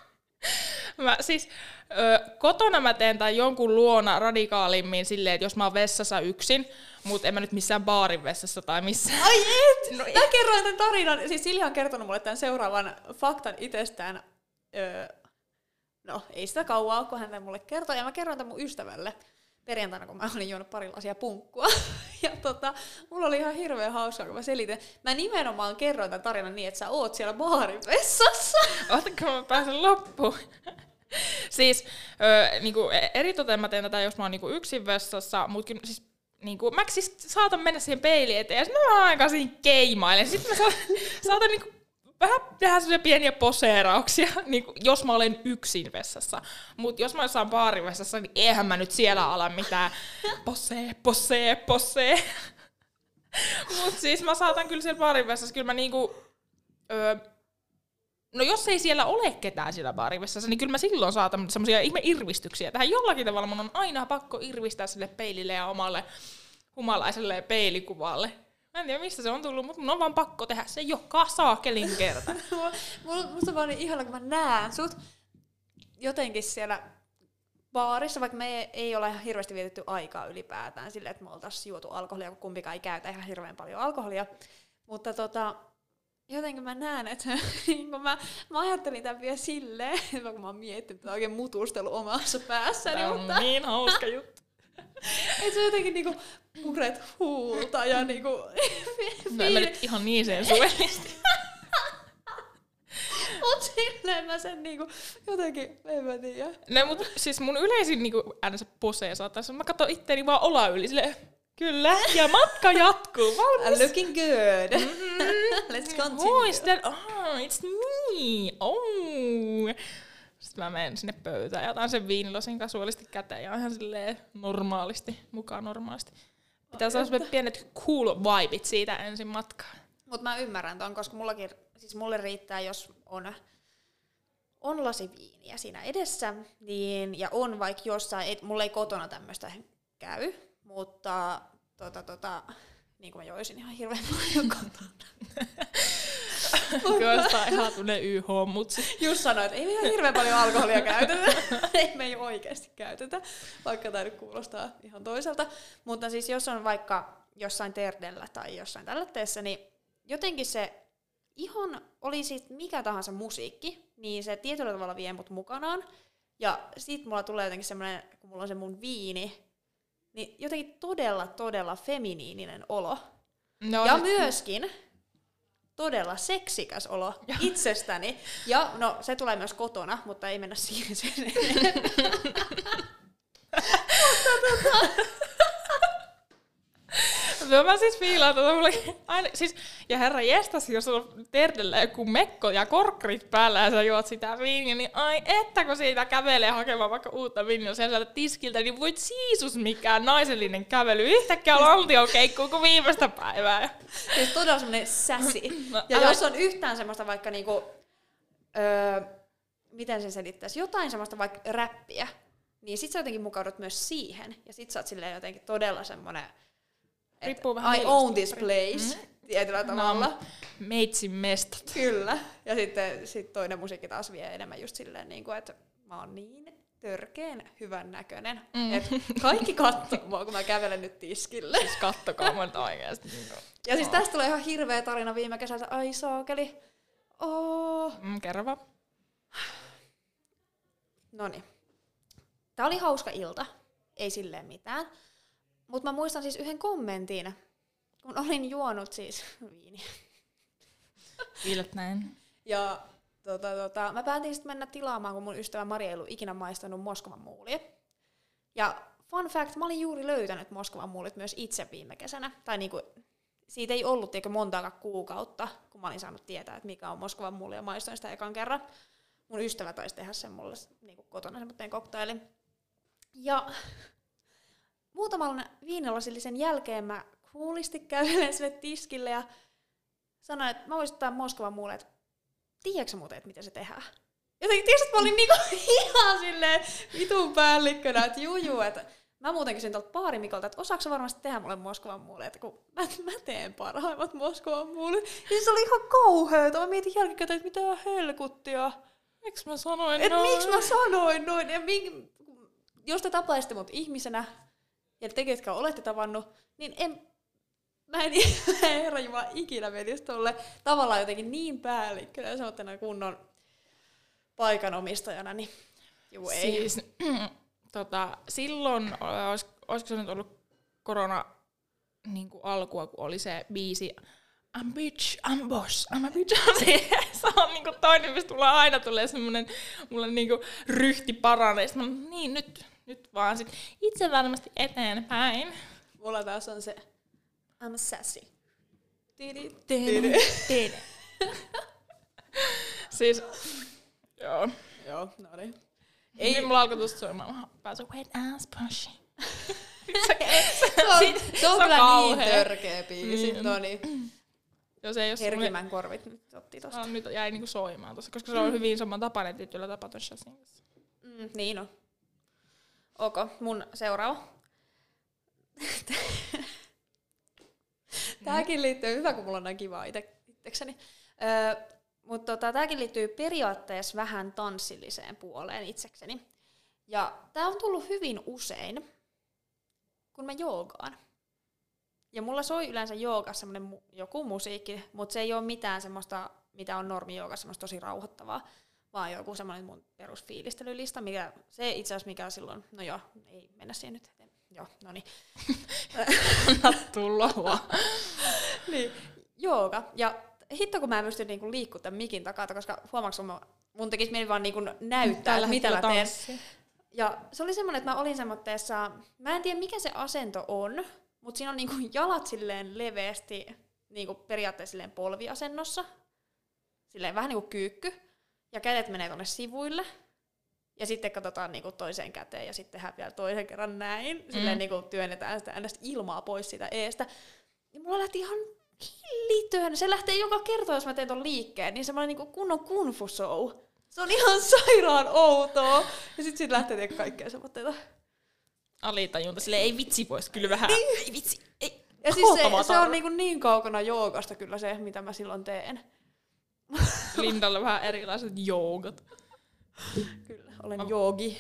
mä siis ö, kotona mä teen tai jonkun luona radikaalimmin silleen, että jos mä oon vessassa yksin, mutta en mä nyt missään baarin vessassa tai missään. Ai et! No, mä kerroin tämän tarinan, siis Silja on kertonut mulle tämän seuraavan faktan itsestään. Öö, no, ei sitä kauaa kun hän mulle kertoi, ja mä kerroin tämän mun ystävälle perjantaina, kun mä olin juonut pari lasia punkkua. Ja tota, mulla oli ihan hirveän hauskaa, kun mä selitin. Mä nimenomaan kerroin tämän tarinan niin, että sä oot siellä baarin vessassa. Ootko mä pääsen loppuun? siis ö, niinku, eritoten mä teen tätä, jos mä oon niinku yksin vessassa, mutta siis niinku, mä siis saatan mennä siihen peiliin eteen ja sitten mä aika siinä keimailen. Sitten mä saatan, saatan niinku vähän tehdä sellaisia pieniä poseerauksia, niin kuin, jos mä olen yksin vessassa. Mutta jos mä jossain baarivessassa, niin eihän mä nyt siellä ala mitään posee, posee, posee. Mutta siis mä saatan kyllä siellä baarivessassa, kyllä mä niinku, öö, No jos ei siellä ole ketään siellä baarivessassa, niin kyllä mä silloin saatan semmoisia ihme irvistyksiä. Tähän jollakin tavalla mun on aina pakko irvistää sille peilille ja omalle humalaiselle peilikuvalle. Mä en tiedä mistä se on tullut, mutta mun on vaan pakko tehdä se joka saakelin kerta. Musta vaan niin ihana, kun mä näen sut jotenkin siellä baarissa, vaikka me ei, ole hirveästi vietetty aikaa ylipäätään sille, että me oltaisiin juotu alkoholia, kun kumpikaan ei käytä ihan hirveän paljon alkoholia. Mutta tota, jotenkin mä näen, että niin kun mä, mä ajattelin tämän vielä silleen, kun mä oon miettinyt oikein mutustelu omassa päässäni. Tämä on mutta... niin hauska juttu. Et se jotenkin niinku puret huulta ja niinku... No en mä nyt ihan niin sen suelisti. Mut silleen mä sen niinku jotenkin, en mä tiedä. No mut siis mun yleisin niinku äänensä posee saattaa mä katson itteeni vaan ola yli silleen, Kyllä, ja matka jatkuu. Valmis. looking good. Mm-hmm. Let's continue. Oh, is that, oh, it's me. Oh. Sitten mä menen sinne pöytään ja otan sen viinilosin kasuaalisti käteen ja ihan silleen normaalisti, mukaan normaalisti. Pitää saada pienet cool vibit siitä ensin matkaa. Mutta mä ymmärrän ton, koska mullakin, siis mulle riittää, jos on, on lasi viiniä siinä edessä, niin, ja on vaikka jossain, et, mulla ei kotona tämmöistä käy, mutta tota, tota, niin kuin mä joisin ihan hirveän paljon kotona. Kuulostaa ihan tunne YH, mutta Just sanoin, että ei me ihan hirveän paljon alkoholia käytetä. ei me ei oikeasti käytetä, vaikka tämä nyt kuulostaa ihan toiselta. Mutta siis jos on vaikka jossain terdellä tai jossain tällaisessa, niin jotenkin se ihan oli siis mikä tahansa musiikki, niin se tietyllä tavalla vie mut mukanaan. Ja sit mulla tulee jotenkin semmoinen, kun mulla on se mun viini, niin jotenkin todella, todella feminiininen olo. No, ja myöskin todella seksikäs olo itsestäni. Ja no, se tulee myös kotona, mutta ei mennä siihen sen mutta tota, No mä siis fiilaan, että mulla aina, siis, ja herra jestas, jos on terdellä joku mekko ja korkrit päällä ja sä juot sitä viiniä, niin ai että kun siitä kävelee hakemaan vaikka uutta viiniä sieltä tiskiltä, niin voit siisus mikään naisellinen kävely. Yhtäkkiä valtio keikkuu kuin viimeistä päivää. Siis todella semmonen säsi. No, ja älä... jos on yhtään semmoista vaikka niinku, öö, miten sen selittäisi, jotain semmoista vaikka räppiä, niin sit sä jotenkin mukaudut myös siihen. Ja sit sä oot silleen jotenkin todella semmoinen Riippuu vähän I own this place mm-hmm. tietyllä tavalla. No, meitsin mestat. Kyllä. Ja sitten sit toinen musiikki taas vie enemmän just silleen, niin kuin, että mä oon niin törkeen hyvän näköinen. Mm. Et kaikki katsoo mua, kun mä kävelen nyt tiskille. Siis kattokaa mun oikeasti. ja siis tästä tulee ihan hirveä tarina viime kesältä. Ai saakeli. Oh. Mm, kerro vaan. Noniin. Tää oli hauska ilta. Ei silleen mitään. Mutta mä muistan siis yhden kommentin, kun olin juonut siis viiniä. Viilet näin. Ja tota, tota, mä päätin sitten mennä tilaamaan, kun mun ystävä Maria ei ollut ikinä maistanut Moskovan muulia. Ja fun fact, mä olin juuri löytänyt Moskovan muulit myös itse viime kesänä. Tai niinku, siitä ei ollut tiedätkö, montaakaan kuukautta, kun mä olin saanut tietää, että mikä on Moskovan muuli ja maistoin sitä ekan kerran. Mun ystävä taisi tehdä sen mulle niinku kotona semmoinen koktaili. Ja muutaman viinilasillisen jälkeen mä kuulisti kävelen sinne tiskille ja sanoin, että mä voisin ottaa Moskovan muulle, että tiedätkö muuten, että miten se tehdään? Jotenkin tiedätkö, että mä olin niinku ihan silleen vitun päällikkönä, että juu, juu että mä muuten kysyin tuolta Paari Mikolta, että osaako varmasti tehdä mulle Moskovan muuli, että kun mä, mä teen parhaimmat Moskovan muuli. Ja siis se oli ihan kauheeta. Mä mietin jälkikäteen, että mitä helkuttia. Miksi mä sanoin Et noin? miksi mä sanoin noin? Ja mink, jos te tapaisitte mut ihmisenä, ja te, ketkä olette tavannut, niin en, mä en, herra Jumala ikinä menisi tolle tavallaan jotenkin niin päällikkönä ja semmoittena kunnon paikanomistajana, niin juu ei. Siis, tota, silloin, olis, olisiko se nyt ollut korona niin kuin alkua, kun oli se biisi I'm bitch, I'm boss, I'm a bitch. Se, on niin kuin toinen, mistä tulee aina tulee semmoinen, mulle niin kuin ryhti paranee. Sitten mä, niin nyt, nyt vaan sit itse varmasti eteenpäin. Mulla taas on se I'm a sassy. Tidi, Tede, tede. siis, joo. Joo, no niin. Ei. Niin mulla alkoi tuosta soimaan. Pääsy wet ass pushing. Se on, se on kyllä niin törkeä biisi. Niin. No niin, Jos ei ole semmoinen, herkimän korvit nyt otti tosta. no, nyt jäi niinku soimaan tossa, koska se on hyvin saman tapainen tietyllä tapaa tuossa. Mm, niin on. Ok, mun seuraava. Tääkin liittyy, hyvä kun mulla on näin kivaa ite, itsekseni. Öö, mutta tota, tääkin liittyy periaatteessa vähän tanssilliseen puoleen itsekseni. Ja tää on tullut hyvin usein, kun mä joogaan. Ja mulla soi yleensä joogassa semmonen mu- joku musiikki, mutta se ei ole mitään semmoista, mitä on normi joogassa, semmoista tosi rauhoittavaa, vaan joku semmoinen mun perusfiilistelylista, mikä se itse asiassa mikä silloin, no joo, ei mennä siihen nyt. Joo, no niin. Anna tulla niin, jooga. Ja hitto kun mä en pysty niinku liikkua tämän mikin takaa, koska huomaaks mun, mun tekisi mieli vaan niinku näyttää, että mitä mä teen. Ja se oli semmoinen, että mä olin semmoitteessa, mä en tiedä mikä se asento on, mutta siinä on niinku jalat silleen leveästi niinku periaatteessa silleen polviasennossa, silleen vähän niinku kyykky, ja kädet menee tuonne sivuille, ja sitten katsotaan niinku toiseen käteen, ja sitten tehdään vielä toisen kerran näin, silleen Mm. niinku työnnetään sitä ilmaa pois siitä eestä. Ja mulla lähti ihan hillitön, se lähtee joka kerta, jos mä teen ton liikkeen, niin semmoinen niinku kunnon kung fu show. Se on ihan sairaan outoa. Ja sit siitä lähtee tekemään kaikkea semmoitteita. Alitajunta, sille ei vitsi pois kyllä vähän. Ei vitsi, ei. Ja siis se, se on tarve. niinku niin kaukana joogasta kyllä se, mitä mä silloin teen. Lindalla vähän erilaiset joogat. Kyllä, olen joogi.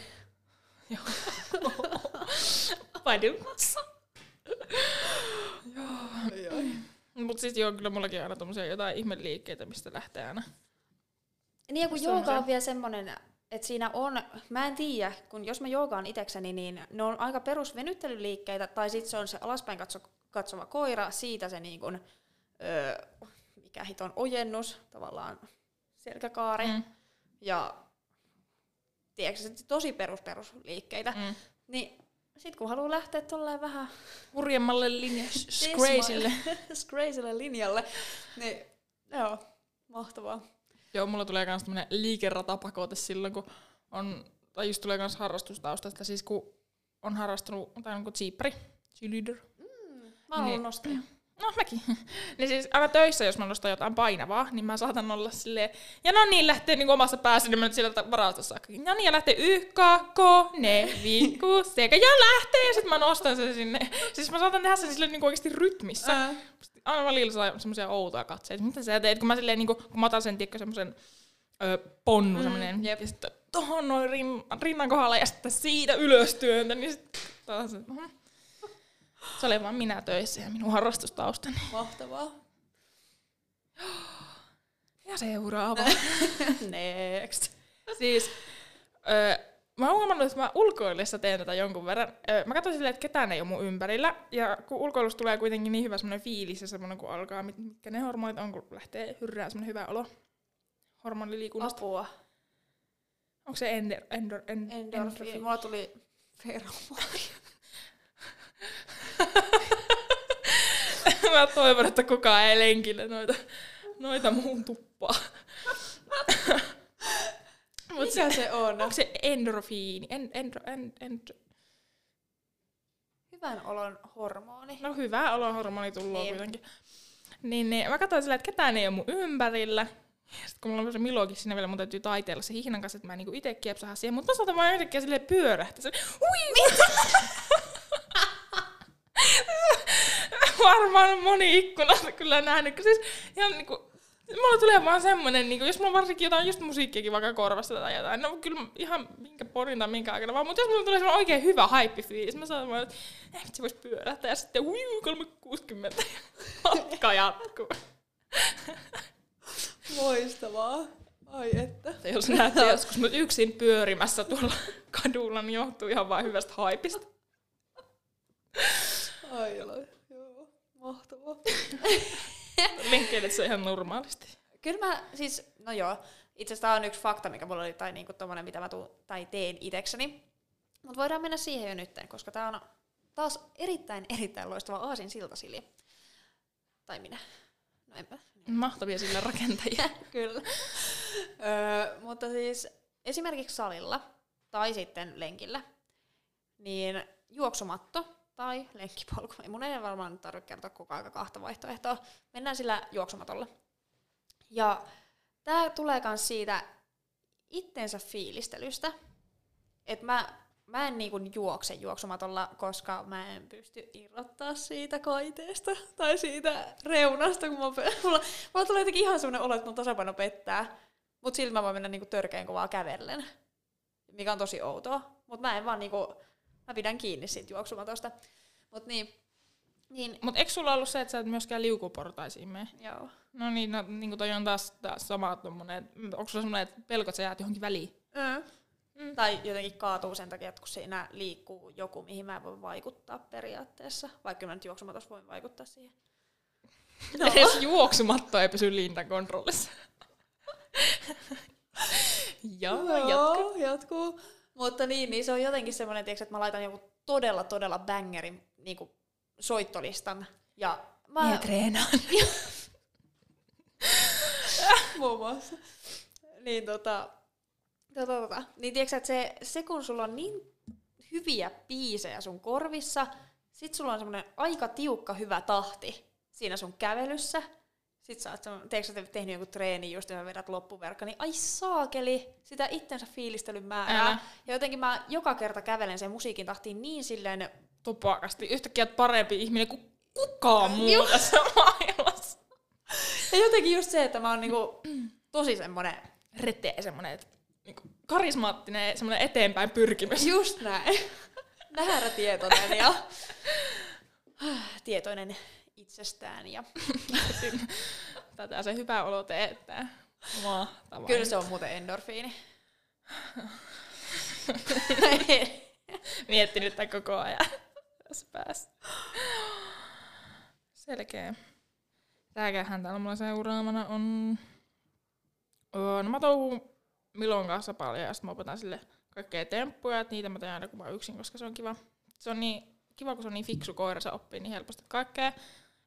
Vaidin kanssa. Mut siis joo, kyllä mullakin aina tommosia jotain ihmeliikkeitä, mistä lähtee aina. Niin kun jooga on vielä semmonen, että siinä on, mä en tiedä, kun jos mä joogaan itekseni, niin ne on aika perusvenyttelyliikkeitä, tai sitten se on se alaspäin katso, katsova koira, siitä se niin kuin, öö, hiton ojennus, tavallaan selkäkaari, mm. Mm. ja tiedätkö, tosi perus perusliikkeitä. Mm. Mm. Niin sit kun haluaa lähteä tolleen vähän Hurjemmalle linjalle, crazylle linjalle, niin joo, mahtavaa. Joo, mulla tulee kans tämmönen liikeratapakote silloin, kun on, tai just tulee kans harrastustaustasta, siis kun on harrastanut, tai onko cheapari, cheerleader. Mä oon Niin. nostaja. No mäkin. niin siis aina töissä, jos mä nostan jotain painavaa, niin mä saatan olla silleen, ja no niin lähtee niin omassa päässä, niin mä nyt sillä varastossa saakka. No niin, ja lähtee yh, kakko, ne, viikku, sekä, ja lähtee, ja sit mä nostan sen sinne. Siis mä saatan tehdä sen silleen niin oikeasti rytmissä. Ää. Aina välillä saa semmoisia outoja katseita. Mitä sä teet? Kun mä silleen, niin kuin, kun mä otan sen, tiedätkö, semmoisen ö, ponnu, mm, semmoinen, jep. ja sitten tohon noin rin, rinnan kohdalla, ja sitten siitä ylös työntä, niin sitten taas, että, mhm. Se oli vaan minä töissä ja minun harrastustaustani. Mahtavaa. Ja seuraava. Next. siis, ö, mä oon huomannut, että mä ulkoillessa teen tätä jonkun verran. Ö, mä katson silleen, että ketään ei ole mun ympärillä. Ja kun ulkoilussa tulee kuitenkin niin hyvä semmoinen fiilis ja semmoinen, kun alkaa, mit- mitkä ne hormonit on, kun lähtee hyrrää semmoinen hyvä olo hormoniliikunnasta. Apua. Onko se ender, endor, en, Endorfiini. Mulla tuli feromoni. mä toivon, että kukaan ei lenkille noita, noita mun tuppaa. Mut Mikä se on? Onko se endorfiini? En, endro, en, en, Hyvän olon hormoni. no hyvä olohormoni tullut Niin. kuitenkin. Niin, niin mä katsoin silleen, että ketään ei ole mun ympärillä. Sitten kun mulla on se milokin siinä vielä, mun täytyy taiteella se hihnan kanssa, että mä en niinku itse kiepsaha siihen, mutta mä saatan vaan yhtäkkiä silleen pyörähtää. Se, hui! varmaan moni ikkunasta kyllä nähnyt. kun Siis ihan niinku, mulla tulee vaan semmonen, niinku, jos mulla varsinkin jotain just musiikkiakin vaikka korvasta tai jotain, no kyllä ihan minkä porin tai minkä aikana, vaan, mutta jos mulla tulee semmonen oikein hyvä hype fiilis, mä sanon vaan, että eh, se voisi pyörähtää ja sitten ui, 360 ja matka jatkuu. Loistavaa. Ai että. Ja jos näette joskus mut yksin pyörimässä tuolla kadulla, niin johtuu ihan vain hyvästä haipista. Ai alo. Mahtavaa. Lenkkeilet se ihan normaalisti. Kyllä mä siis, no joo, itse asiassa tää on yksi fakta, mikä mulla oli, tai niinku tommonen, mitä mä tuun, tai teen itekseni. Mutta voidaan mennä siihen jo nyt, koska tää on taas erittäin, erittäin loistava aasin siltasilja. Tai minä. No enpä. Mahtavia sillä rakentajia. Kyllä. öö, mutta siis esimerkiksi salilla tai sitten lenkillä, niin juoksumatto tai lenkkipolku. Ei mun ei varmaan tarvitse kertoa koko ajan kahta vaihtoehtoa. Mennään sillä juoksumatolla. Ja tää tulee myös siitä itsensä fiilistelystä, että mä, mä en niinku juokse juoksumatolla, koska mä en pysty irrottaa siitä kaiteesta tai siitä reunasta, kun mä, mulla, mulla tulee jotenkin ihan sellainen olo, että mun tasapaino pettää, mutta silti mä voin mennä niinku törkeän kovaa kävellen, mikä on tosi outoa, mutta mä en vaan niinku, mä pidän kiinni siitä juoksumatosta. Mut niin, niin Mut eikö sulla ollut se, että sä et myöskään liukuportaisiin mene? joo. No niin, no, niin kuin toi on taas, taas sama tommonen, että onko sulla semmonen, että pelkot sä jäät johonkin väliin? Mm. Mm. Tai jotenkin kaatuu sen takia, että kun siinä liikkuu joku, mihin mä en voi vaikuttaa periaatteessa. Vaikka mä nyt juoksumatossa voin vaikuttaa siihen. No. Edes juoksumatto ei pysy lintan kontrollissa. Joo, jatka. jatkuu. Mutta niin, niin se on jotenkin semmoinen, tiiäks, että mä laitan joku todella, todella bangerin niin soittolistan. Ja mä Ja treenaan. muun muassa. Niin tota, tota, tota. Niin tiiäksä, että se, se kun sulla on niin hyviä biisejä sun korvissa, sit sulla on semmoinen aika tiukka hyvä tahti siinä sun kävelyssä. Sit sä oot tiedätkö, sä tehnyt joku treeni just ja vedät loppuverkka, niin ai saakeli, sitä itsensä fiilistelyn määrää. Älä. Ja jotenkin mä joka kerta kävelen sen musiikin tahtiin niin silleen, Tupakasti. Yhtäkkiä parempi ihminen kuin kukaan muu tässä maailmassa. ja jotenkin just se, että mä oon niinku tosi semmonen Reteä semmonen, että niinku, karismaattinen semmonen eteenpäin pyrkimys. Just näin. Määrätietoinen ja tietoinen itsestään. Ja Tätä se hyvä olo teettää. Mahtavaa. kyllä se on muuten endorfiini. Miettinyt tätä koko ajan tässä päässä. Selkeä. Tääkähän täällä mulla seuraavana on... No mä touhun Milon kanssa paljon ja sitten mä opetan sille kaikkea temppuja, että niitä mä teen aina kun mä yksin, koska se on kiva. Se on niin kiva, kun se on niin fiksu koira, se oppii niin helposti kaikkea.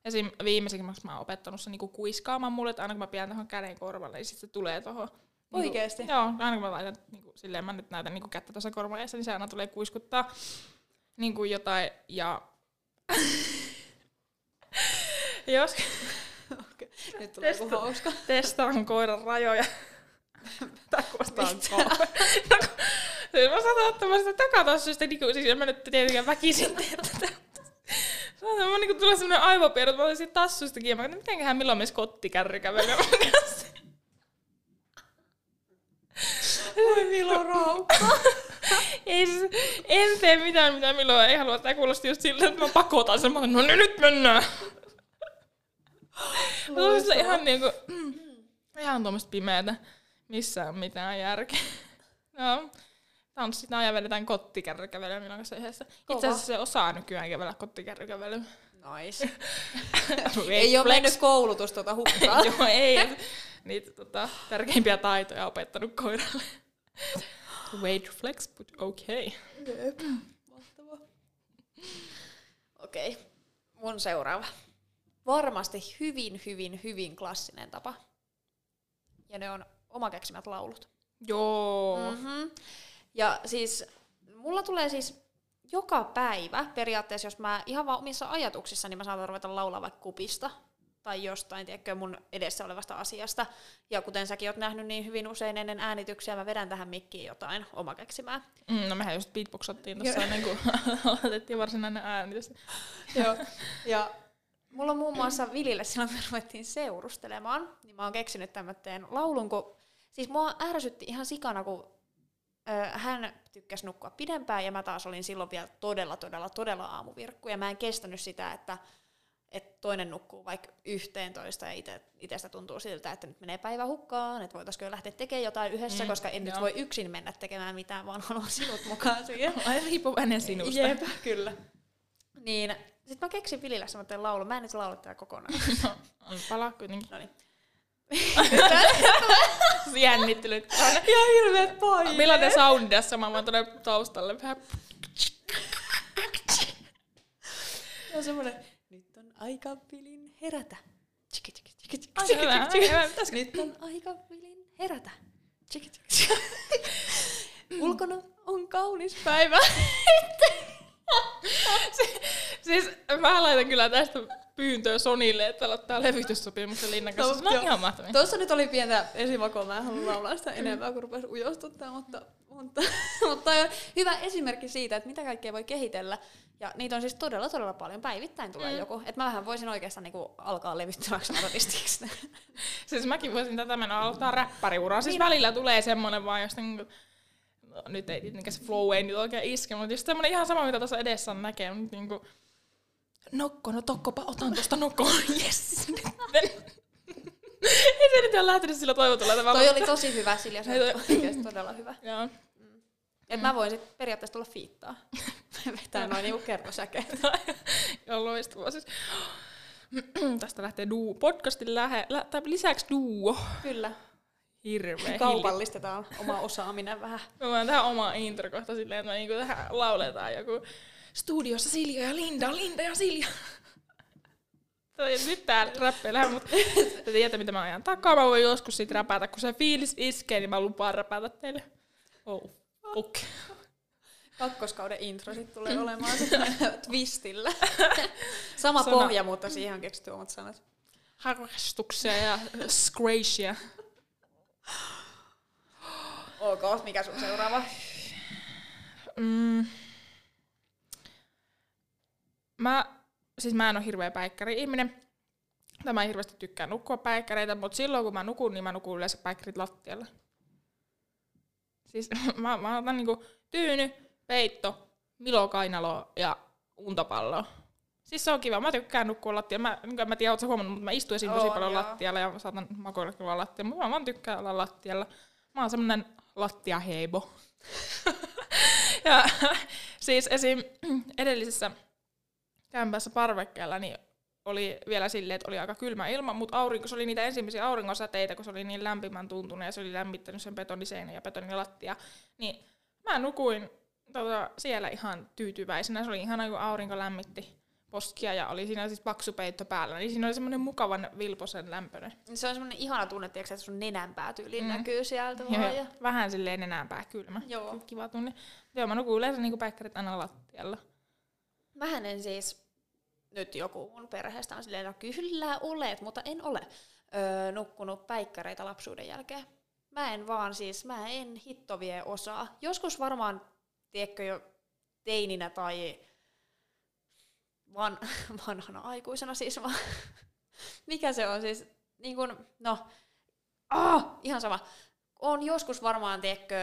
Esim. viimeisimmäksi mä oon opettanut se niinku kuiskaamaan mulle, että aina kun mä pidän tuohon käden korvalle, niin sit se tulee tuohon. Oikeesti? Joo, aina kun mä laitan, niinku, silleen mä nyt näytän niinku kättä tuossa korvan edessä, niin se aina tulee kuiskuttaa niinku jotain. Ja jos Nyt tulee Testa- hauska. testaan koiran rajoja, Tää kuulostaa kauhean. Kun- siis mä saatan ottaa sitä takatassusta, niin kuin, siis en mä nyt tietenkään väkisin tee tätä. Saatan mä niinku tulee semmonen aivopierro, että mä otan siitä tassusta kiinni. Mä katson, mitenköhän milloin meissä kottikärry kävelee. Voi Milo raukka. Ei siis, en tee mitään, mitä milloin ei halua. Tää kuulosti just siltä, että mä pakotan sen. Mä no niin, nyt mennään. Se ihan niinku, mm, ihan tuommoista pimeätä. Missään mitään järkeä. No, tanssitaan ja vedetään kottikärrykävelyä minun kanssa yhdessä. Kova. Itse asiassa se osaa nykyään kävellä kottikärrykävelyä. Nice. Ei ole mennyt koulutus tuota hukkaan. Joo, ei. Niitä tota, tärkeimpiä taitoja opettanut koiralle. Wait, flex, but okay. Jep. Mahtavaa. Okei, okay. mun seuraava. Varmasti hyvin, hyvin, hyvin klassinen tapa. Ja ne on omakeksimät laulut. Joo. Mm. Mm-hmm. Ja siis mulla tulee siis joka päivä, periaatteessa jos mä ihan vaan omissa ajatuksissani mä saatan ruveta laulaa vaikka kupista tai jostain, tiedätkö, mun edessä olevasta asiasta. Ja kuten säkin oot nähnyt niin hyvin usein ennen äänityksiä, mä vedän tähän mikkiin jotain omakeksimää. Mm, no mehän just beatboxattiin tuossa ennen kuin aloitettiin varsinainen äänitys. Joo. Ja mulla on muun muassa Vilille silloin, kun me ruvettiin seurustelemaan, niin mä oon keksinyt tämmöteen laulun, kun, siis mua ärsytti ihan sikana, kun hän tykkäsi nukkua pidempään, ja mä taas olin silloin vielä todella, todella, todella aamuvirkku, ja mä en kestänyt sitä, että että toinen nukkuu vaikka yhteen toista ja ite, itestä tuntuu siltä, että nyt menee päivä hukkaan, että voitaisiinko jo lähteä tekemään jotain yhdessä, mm, koska en joo. nyt voi yksin mennä tekemään mitään, vaan haluan sinut mukaan siihen. Ai riippuvainen sinusta. Jep, kyllä. Niin, sitten mä keksin Vilillä semmoinen laulu. Mä en nyt laula tää kokonaan. No, on pala kuitenkin. No niin. Jännittelyt. Ihan hirveet paineet. Millainen soundi tässä? Mä voin tuonne taustalle vähän. on semmoinen, nyt on aika Vilin herätä. Hyvä. Nyt on aika Vilin herätä. Ulkona on kaunis päivä. Siis mä laitan kyllä tästä pyyntöä Sonille, että aloittaa levytyssopimuksen Linnan kanssa. Joo. ihan. Tuossa nyt oli pientä esivakoa, mä en halua laulaa sitä enempää, kun rupesi ujostuttaa, mutta, mutta, mutta on hyvä esimerkki siitä, että mitä kaikkea voi kehitellä. Ja niitä on siis todella, todella paljon. Päivittäin tulee Mm. joku. Että mä vähän voisin oikeastaan niinku alkaa levittämäksi artistiksi. Siis mäkin voisin tätä mennä aloittaa räppäriuraa. Siis välillä tulee semmonen vaan, josta niinku, no, nyt ei tietenkään se flow ei nyt oikein iske, mutta just semmonen ihan sama, mitä tuossa edessä on näkee, mutta niinku, nokko, no tokkopa otan tuosta nokkoon, yes, ei se nyt ole lähtenyt sillä toivotulla tavalla. Toi oli tosi hyvä, Silja, se oli todella hyvä. Joo. Et mä voin sit periaatteessa tulla fiittaa. Vetää noin niinku kertosäkeet. Joo, loistavaa. Siis, tästä lähtee duo, podcastin lähe, lä, lisäksi duo. Kyllä. Hirveä Kaupallistetaan oma osaaminen vähän. Me voidaan tehdä oma intro kohta silleen, että me niinku tähän lauletaan joku studiossa Silja ja Linda, Linda ja Silja. Nyt tää räppeillä, mutta te tiedätte mitä mä ajan takaa. Mä voin joskus sit räpätä, kun se fiilis iskee, niin mä lupaan räpätä teille. Oh, okay. Kakkoskauden intro sit tulee olemaan twistillä. Sama Sana- pohja, mutta siihen on keksitty omat sanat. Harrastuksia ja scratchia. Ok, mikä sun seuraava? Mm. Mä, siis mä en ole hirveä päikkäri-ihminen. Tai mä en hirveästi tykkää nukkua päikkäreitä, mutta silloin kun mä nukun, niin mä nukun yleensä päikkärit lattialla. Siis mä, mä otan niinku tyyny, peitto, milokainalo ja untapallo. Siis se on kiva. Mä tykkään nukkua lattialla. Mä, en mä tiedä, ootko huomannut, mutta mä istuisin tosi paljon joo. lattialla ja saatan makoilla kyllä lattialla. Mutta mä vaan tykkään olla lattialla. Mä oon semmonen lattiaheibo. ja siis esim. edellisessä kämpässä parvekkeella niin oli vielä silleen, että oli aika kylmä ilma, mutta aurinko, se oli niitä ensimmäisiä auringonsäteitä, kun se oli niin lämpimän tuntunut ja se oli lämmittänyt sen betoniseinän ja betonilattia. Niin mä nukuin tota, siellä ihan tyytyväisenä. Se oli ihana, kun aurinko lämmitti poskia ja oli siinä siis paksu peitto päällä. Niin siinä oli semmoinen mukavan vilposen lämpöinen. Se on semmoinen ihana tunne, tiiäksä, että sun nenänpää tyyliin Mm. näkyy sieltä Ja, vaan. Ja... vähän silleen enääpää kylmä. Joo. Kiva tunne. Joo, mä nukuin yleensä niin päikkärit aina lattialla. Mähän en siis, nyt joku mun perheestä on silleen, no kyllä olet, mutta en ole öö, nukkunut päikkäreitä lapsuuden jälkeen. Mä en vaan siis, mä en hitto vie osaa. Joskus varmaan, tiedätkö jo teininä tai van, vanhana aikuisena siis vaan. Mikä se on siis, niin kun, no, ah, ihan sama. On joskus varmaan, tiedätkö,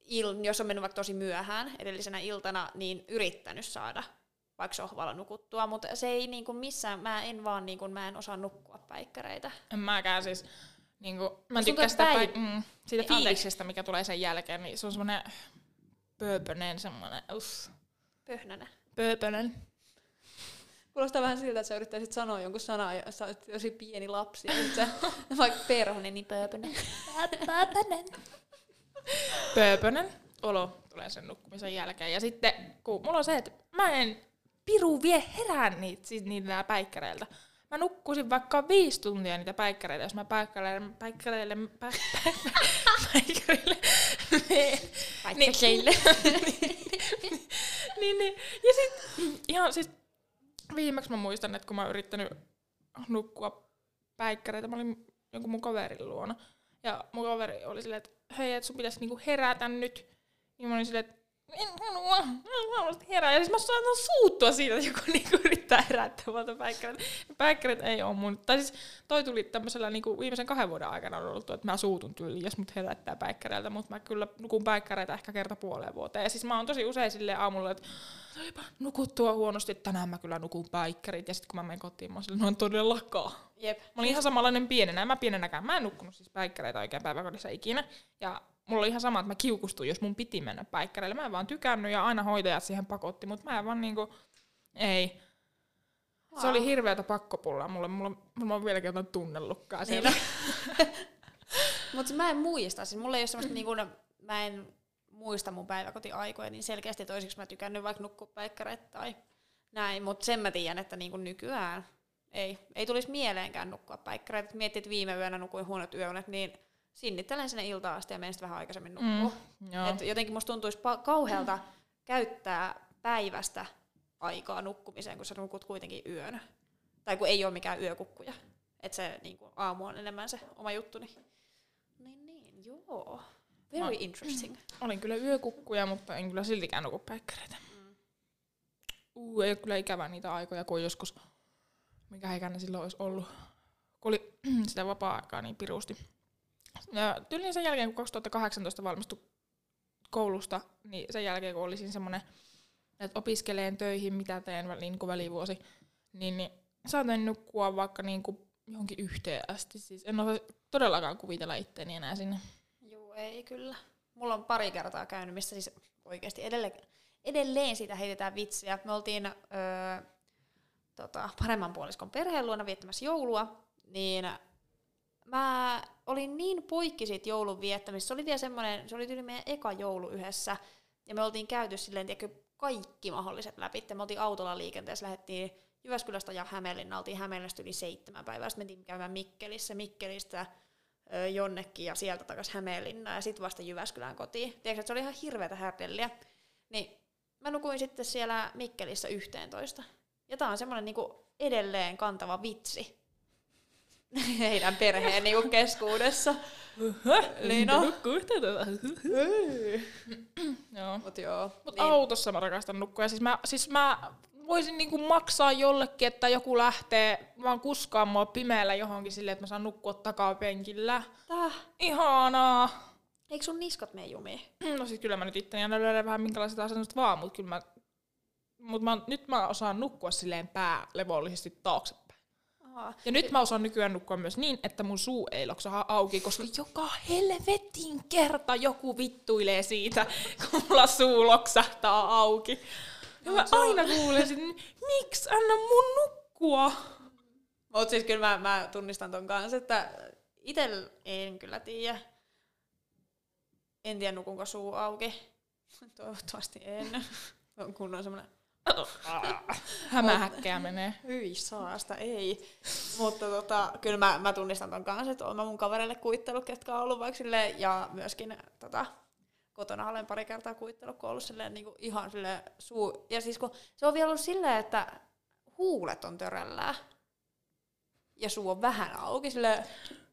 il, jos on mennyt vaikka tosi myöhään edellisenä iltana, niin yrittänyt saada vaikka sohvalla nukuttua, mutta se ei niin kuin missään, mä en vaan niin kuin, mä en osaa nukkua päikkäreitä. En mäkään siis, niinku, mä Musta tykkään sitä tuntuu, päi- että mm, siitä Niin, fiiliksestä, mikä tulee sen jälkeen, niin se on semmoinen pööpönen, semmoinen, uff, Pöhnänä. pööpönen. Kuulostaa vähän siltä, että sä yrittäisit sanoa jonkun sanan, ja sä olet tosi pieni lapsi, ja sit sä, vaikka perhonen, niin pööpönen. Pööpönen. Pööpönen olo tulee sen nukkumisen jälkeen. Ja sitten, kun mulla on se, että mä en piru vie herään niitä, siis niitä päikkäreiltä. Mä nukkusin vaikka viisi tuntia niitä päikkäreitä, jos mä päikkäreille, päikkäreille, pä, pä, päikkäreille, Päikkäreille. niin, niin. Ja sit ihan siis viimeksi mä muistan, että kun mä oon yrittänyt nukkua päikkäreitä, mä olin jonkun mun kaverin luona. Ja mun kaveri oli silleen, että hei, että sun pitäisi niinku herätä nyt. Niin mä olin silleen, että en en halua herää. Ja siis mä saatan suuttua siitä, että joku niinku yrittää herättää muuta päikkäreitä. Päikkärit ei ole mun. Tai siis toi tuli tämmöisellä niinku viimeisen kahden vuoden aikana on ollut, että mä suutun tyyliin, jos mut herättää päikkäreiltä, mutta mä kyllä nukun päikkäreitä ehkä kerta puoleen vuoteen. Ja siis mä oon tosi usein silleen aamulla, että nukuttua huonosti, tänään mä kyllä nukun päikkärit. Ja sitten kun mä menen kotiin, mä oon silleen, no on todellakaan. Jep. Mä olin ihan samanlainen pienenä, mä pienenäkään. Mä en nukkunut siis päikkäreitä oikein päiväkodissa ikinä. Ja mulla oli ihan sama, että mä kiukustuin, jos mun piti mennä päikkäreille. Mä en vaan tykännyt ja aina hoitajat siihen pakotti, mutta mä en vaan niinku, ei. Se oli hirveätä pakkopullaa mulle. Mulla, mulla on vieläkin jotain tunnelukkaa siellä. Niin Mutta mä en muista, siis mulla ei ole semmoista niinku, mä en muista mun päiväkotiaikoja, niin selkeästi toisiksi mä tykännyt vaikka nukkua päikkäreitä tai näin, mutta sen mä tiedän, että niinku nykyään ei, ei tulisi mieleenkään nukkua päikkäreitä. Et Miettii, että viime yönä nukuin huonot yöunet, niin sinnittelen sinne iltaan asti ja menen sitten vähän aikaisemmin. Mm, joo. Et jotenkin musta tuntuisi pa- kauhealta käyttää päivästä aikaa nukkumiseen, kun sä nukut kuitenkin yön. Tai kun ei ole mikään yökukkuja. Että se niin kuin, aamu on enemmän se oma juttu. Niin, niin, niin joo. Very Mä- interesting. Olin kyllä yökukkuja, mutta en kyllä siltikään nuku päikkäreitä. Mm. Uu, ei ole kyllä ikävä niitä aikoja, kun joskus, mikä ikäinen silloin olisi ollut, kun oli sitä vapaa-aikaa niin pirusti. Ja tyyliin sen jälkeen, kun 2018 valmistui koulusta, niin sen jälkeen, kun olisin semmoinen, että opiskeleen töihin, mitä teen niin kuin välivuosi, niin, niin saatoin nukkua vaikka niin kuin johonkin yhteen asti. Siis en osaa todellakaan kuvitella itteeni enää sinne. Joo, ei kyllä. Mulla on pari kertaa käynyt, missä siis oikeasti edelleen, edelleen siitä heitetään vitsiä. Me oltiin öö, tota, paremman puoliskon perheen luona viettämässä joulua, niin mä olin niin poikki siitä joulun viettämistä. Se oli vielä semmoinen, se oli tyyli meidän eka joulu yhdessä, ja me oltiin käyty silleen, tiedätkö, kaikki mahdolliset läpi. Me oltiin autolla liikenteessä, lähdettiin Jyväskylästä ja Hämeenlinna, oltiin Hämeenlinnasta yli seitsemän päivää, sitten mentiin käymään Mikkelissä, Mikkelistä jonnekin ja sieltä takaisin Hämeenlinnaan ja sitten vasta Jyväskylään kotiin. Tiedätkö, että se oli ihan hirveätä härdelliä. Niin mä nukuin sitten siellä Mikkelissä 11. Ja tää on semmoinen niinku edelleen kantava vitsi heidän perheen niinku keskuudessa. Niin no. Nukkuu tätä. Joo. Mut joo. Mut niin, autossa mä rakastan nukkua. Siis mä, siis mä voisin niinku maksaa jollekin, että joku lähtee vaan kuskaan mua pimeällä johonkin silleen, että mä saan nukkua takapenkillä. Täh. Ihanaa. Eikö sun niskat mene jumiin? No siis kyllä mä nyt itteni aina löydän vähän minkälaiset asennukset vaan, mutta kyllä mä, mut mä, nyt mä osaan nukkua silleen pää levollisesti taaksepäin. Aa. Ja nyt mä osaan nykyään nukkua myös niin, että mun suu ei loksaha auki, koska joka helvetin kerta joku vittuilee siitä, kun mulla suu loksahtaa auki. Ja mä aina kuulen sit, miksi anna mun nukkua? Mut siis kyllä mä, mä tunnistan ton kanssa, että itel en kyllä tiedä. En tiedä nukunko suu auki. Toivottavasti en. Kun on semmonen Hämähäkkää menee. hyi saasta, ei. Mutta tota, kyllä mä, mä tunnistan ton kanssa, että oon mä mun kavereille kuittellut, ketkä on ollut vaikka silleen, ja myöskin tota, kotona olen pari kertaa kuittellut, kun on ollut silleen, niin ihan silleen suu. Ja siis kun se on vielä ollut silleen, että huulet on törällään ja suu on vähän auki silleen,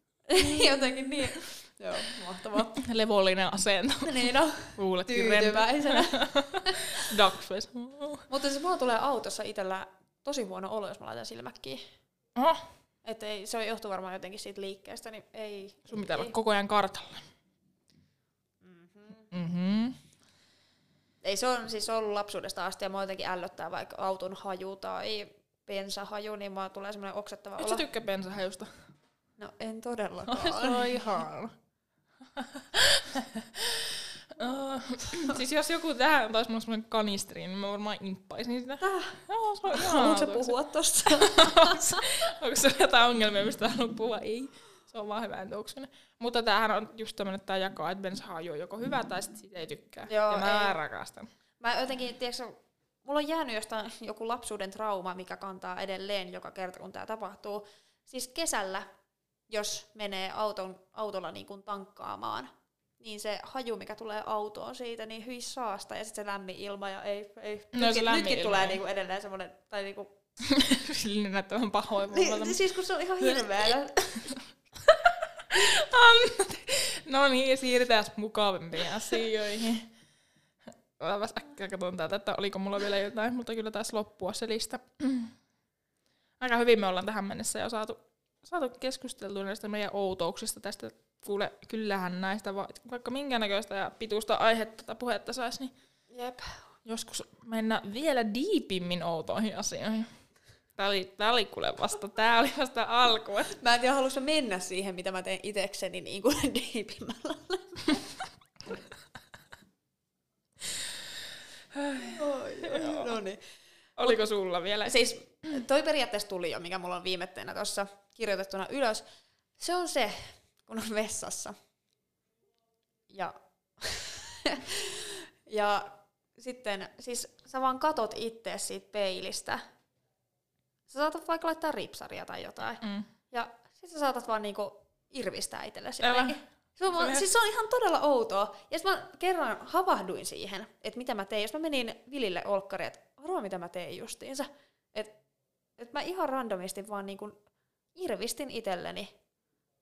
jotenkin niin. Joo, mahtavaa. Levollinen asento. niin no, Huuletkin rempää. tyytyväisenä. Duckface. Mutta se mulla tulee autossa itsellä tosi huono olo, jos mä laitan silmät kiinni. Oho, Että ei, se johtuu varmaan jotenkin siitä liikkeestä, niin ei. sun pitää olla ei. koko ajan kartalla. Mm-hmm. Mm-hmm. Ei se on siis ollut lapsuudesta asti ja mua jotenkin ällöttää vaikka auton haju tai bensahaju, niin mua tulee semmoinen oksettava Et olo. sä tykkää bensahajusta? No en se todellakaan. on ihana. Siis jos joku tähän antaisi mulle semmonen kanisteri, niin mä varmaan imppaisin sitä. Joo, se on. Haluatko sä puhua tosta? Onko se jotain ongelmia, mistä haluat puhua? Ei. Se on vaan hyvä tuoksenne. Mutta tämähän on just tämmönen, että tää jakaa, että bensahaju on joko hyvä tai sitten siitä ei tykkää. Joo, ja mä ei. rakastan. Mä jotenkin, tiedätkö, mulla on jäänyt jostain joku lapsuuden trauma, mikä kantaa edelleen joka kerta, kun tämä tapahtuu. Siis kesällä, jos menee auton, autolla niin kuin tankkaamaan, niin se haju, mikä tulee autoon siitä, niin hyi saasta, ja sitten se lämmin ilma, ja ei, ei. No se nytkin, lämmin nytkin ilma, tulee ei. niinku edelleen semmoinen, tai niinku, näyttää vähän pahoin. niin, siis kun se on ihan hirveä. no niin, siirrytään mukavampiin asioihin. Aivan äkkiä katson täältä, että oliko mulla vielä jotain, mutta kyllä taisi loppua se lista. Aika hyvin me ollaan tähän mennessä jo saatu, saatu keskusteltua näistä meidän outouksista tästä. Kuule, kyllähän näistä va- vaikka minkä näköistä ja pituista aihetta tai puhetta saisi, niin Jep. joskus mennä vielä diipimmin outoihin asioihin. Tää oli, tää oli kuule vasta, tää oli vasta alku. Mä en tiedä, haluaisin mennä siihen, mitä mä teen itekseni niin kuin diipimmällä. no niin. Oliko sulla vielä? Siis toi periaatteessa tuli jo, mikä mulla on viimetteenä tuossa kirjoitettuna ylös. Se on se, kun on vessassa. Ja, ja sitten, siis sä vaan katot itse siitä peilistä. Sä saatat vaikka laittaa ripsaria tai jotain. Mm. Ja sit sä saatat vaan niinku irvistää itsellesi. Se on, Se siis se on ihan todella outoa. Ja sitten mä kerran havahduin siihen, että mitä mä tein. Jos mä menin Vilille olkkariin, että arvaa mitä mä tein justiinsa. Että et mä ihan randomisti vaan niinku irvistin itselleni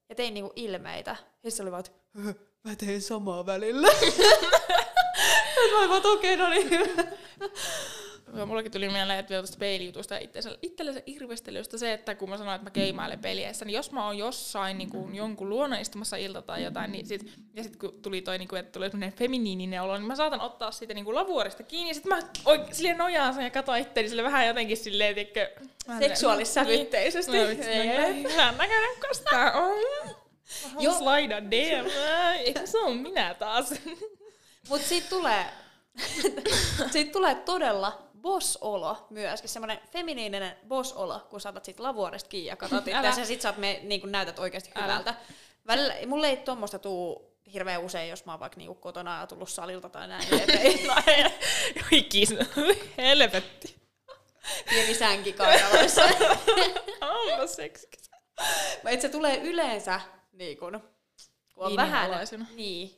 ja tein niinku ilmeitä. Ja se oli vaan, että "Höh, mä teen samaa välillä. Mä olin vaan, okei, no niin mullakin tuli mieleen, että vielä tuosta peilijutusta ja itsellensä, itsellensä irvestelystä se, että kun mä sanoin, että mä keimailen peliessä, niin jos mä oon jossain niin kuin, jonkun luona istumassa ilta tai jotain, niin sit, ja sitten kun tuli toi, niin kuin, että tuli semmoinen feminiininen olo, niin mä saatan ottaa siitä niin kuin lavuorista kiinni, ja sitten mä oik, silleen nojaan sen ja katon itteeni sille vähän jotenkin silleen, tiedätkö, Seksuaalissävytteisesti. Niin, vitsi, Ei, no, ei. hyvän näköinen kostaa on. Mä Joo. slaida DM. Eikö se on minä taas? Mut siitä tulee, siitä tulee todella boss-olo myöskin, semmoinen feminiininen boss-olo, kun saatat sit lavuoresta kiinni ja katsot itseäsi ja sit sä oot me, niin näytät oikeasti Älä. hyvältä. Välillä, mulle ei tuommoista tuu hirveän usein, jos mä oon vaikka niinku kotona ja tullut salilta tai näin. Ei, Joikis, helvetti. pieni sänki kainaloissa. Onpa seksikäs. Et se tulee yleensä niin kun, kun on vähän... Niin.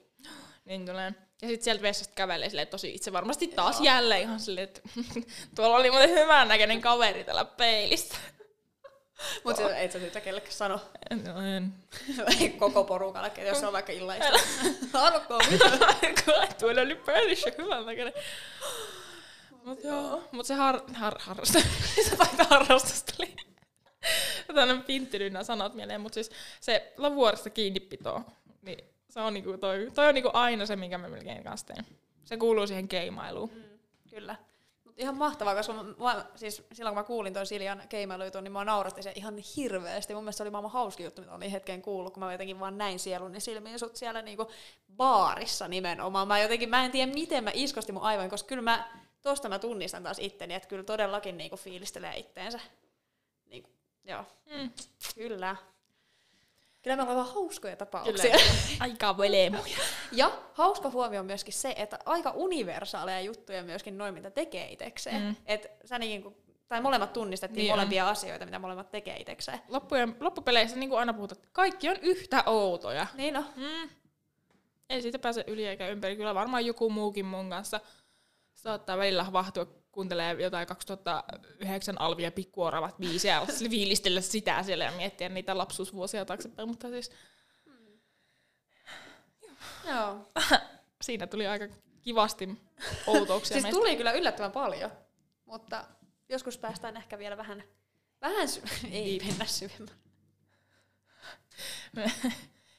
Niin tulee. Ja sitten sieltä vessasta kävelee silleen, tosi itse varmasti taas jälleen ihan silleen, että tuolla oli muuten hyvän näköinen kaveri tällä peilissä. Mut oh. et sä sitä kellekään sano. No en. Koko porukalle, että jos se on vaikka illaista. Arvokkaa mitä. Tuolla oli peilissä hyvän näköinen. Mut joo, mut se har, har, harrastus, se taitaa harrastusta oli. Tällainen pinttilynä sanat mieleen, mutta siis se lavuorista kiinnipito, niin se on niinku toi, toi on niinku aina se, minkä mä melkein kanssa teen. Se kuuluu siihen keimailuun. Kyllä. Mut ihan mahtavaa, koska mä, mä, siis silloin kun mä kuulin ton Siljan keimailujutun, niin mä naurastin sen ihan hirveästi. Mun mielestä se oli maailman hauski juttu, mitä olin hetken kuullut, kun mä jotenkin vaan näin sieluni silmiin sut siellä niinku baarissa nimenomaan. Mä jotenkin, mä en tiedä miten mä iskostin mun aivoin, koska kyllä mä, tosta mä tunnistan taas itteni, että kyllä todellakin niinku fiilistelee itteensä. Niinku, joo, Mm. kyllä. Kyllä me ollaan hauskoja Kyllä, tapauksia. aika velemuja. Ja hauska huomio on myöskin se, että aika universaaleja juttuja myöskin noin, mitä tekee itekseen. Mm. Et sä niin kuin, tai molemmat tunnistettiin Niin niin on. molempia asioita, mitä molemmat tekee itekseen. Loppujen, loppupeleissä, niin kuin aina puhutaan, että kaikki on yhtä outoja. Niin no. Mm. Ei siitä pääse yli eikä ympäri. Kyllä varmaan joku muukin mun kanssa saattaa välillä havahtua, kuuntelee jotain 2009 Alvia pikkuoravat biisejä ja viilistellä sitä siellä ja miettiä niitä lapsuusvuosia taaksepäin. Mutta siis Joo. siinä tuli aika kivasti outouksia Siis meistä. tuli kyllä yllättävän paljon, mutta joskus päästään ehkä vielä vähän, vähän sy- ei mennä syvemmälle.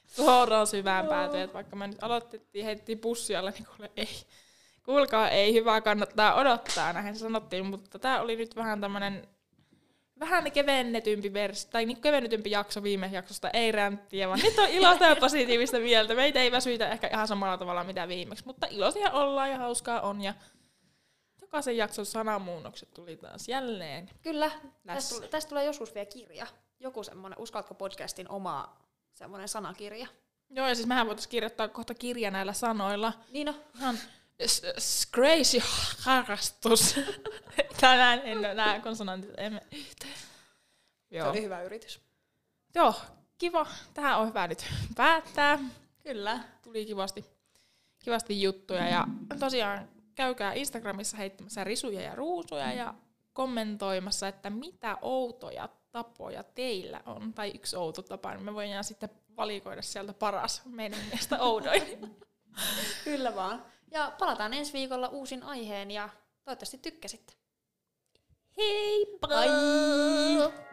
suoraan syvään päätyyn, että vaikka me nyt aloitettiin, heitettiin pussi niin kuule, ei. Kuulkaa, ei hyvä, kannattaa odottaa, näin sanottiin, mutta tämä oli nyt vähän tämmönen vähän kevennetympi vers, tai niin kevennetympi jakso viime jaksosta, ei ränttiä, vaan nyt on iloista ja positiivista mieltä. Meitä ei väsyitä ehkä ihan samalla tavalla mitä viimeksi, mutta iloisia ollaan ja hauskaa on. Ja jokaisen jakson sanamuunnokset tuli taas jälleen. Kyllä, tästä tulee, tästä tulee joskus vielä kirja. Joku semmoinen, uskallatko podcastin oma semmoinen sanakirja. Joo, ja siis mehän voitaisiin kirjoittaa kohta kirja näillä sanoilla. Niin no, Ihan s- crazy harrastus. Tänään en nämä konsonantit emme yhteen. se Joo. oli hyvä yritys. Joo, kiva. Tähän on hyvä nyt päättää. Kyllä. Tuli kivasti, kivasti juttuja. Ja tosiaan käykää Instagramissa heittämässä risuja ja ruusuja ja kommentoimassa, että mitä outoja tapoja teillä on. Tai yksi outo tapa, niin me voidaan sitten valikoida sieltä paras meidän mielestä oudoin. Kyllä vaan. Ja palataan ensi viikolla uusin aiheen ja toivottavasti tykkäsitte. Heippa! Bye.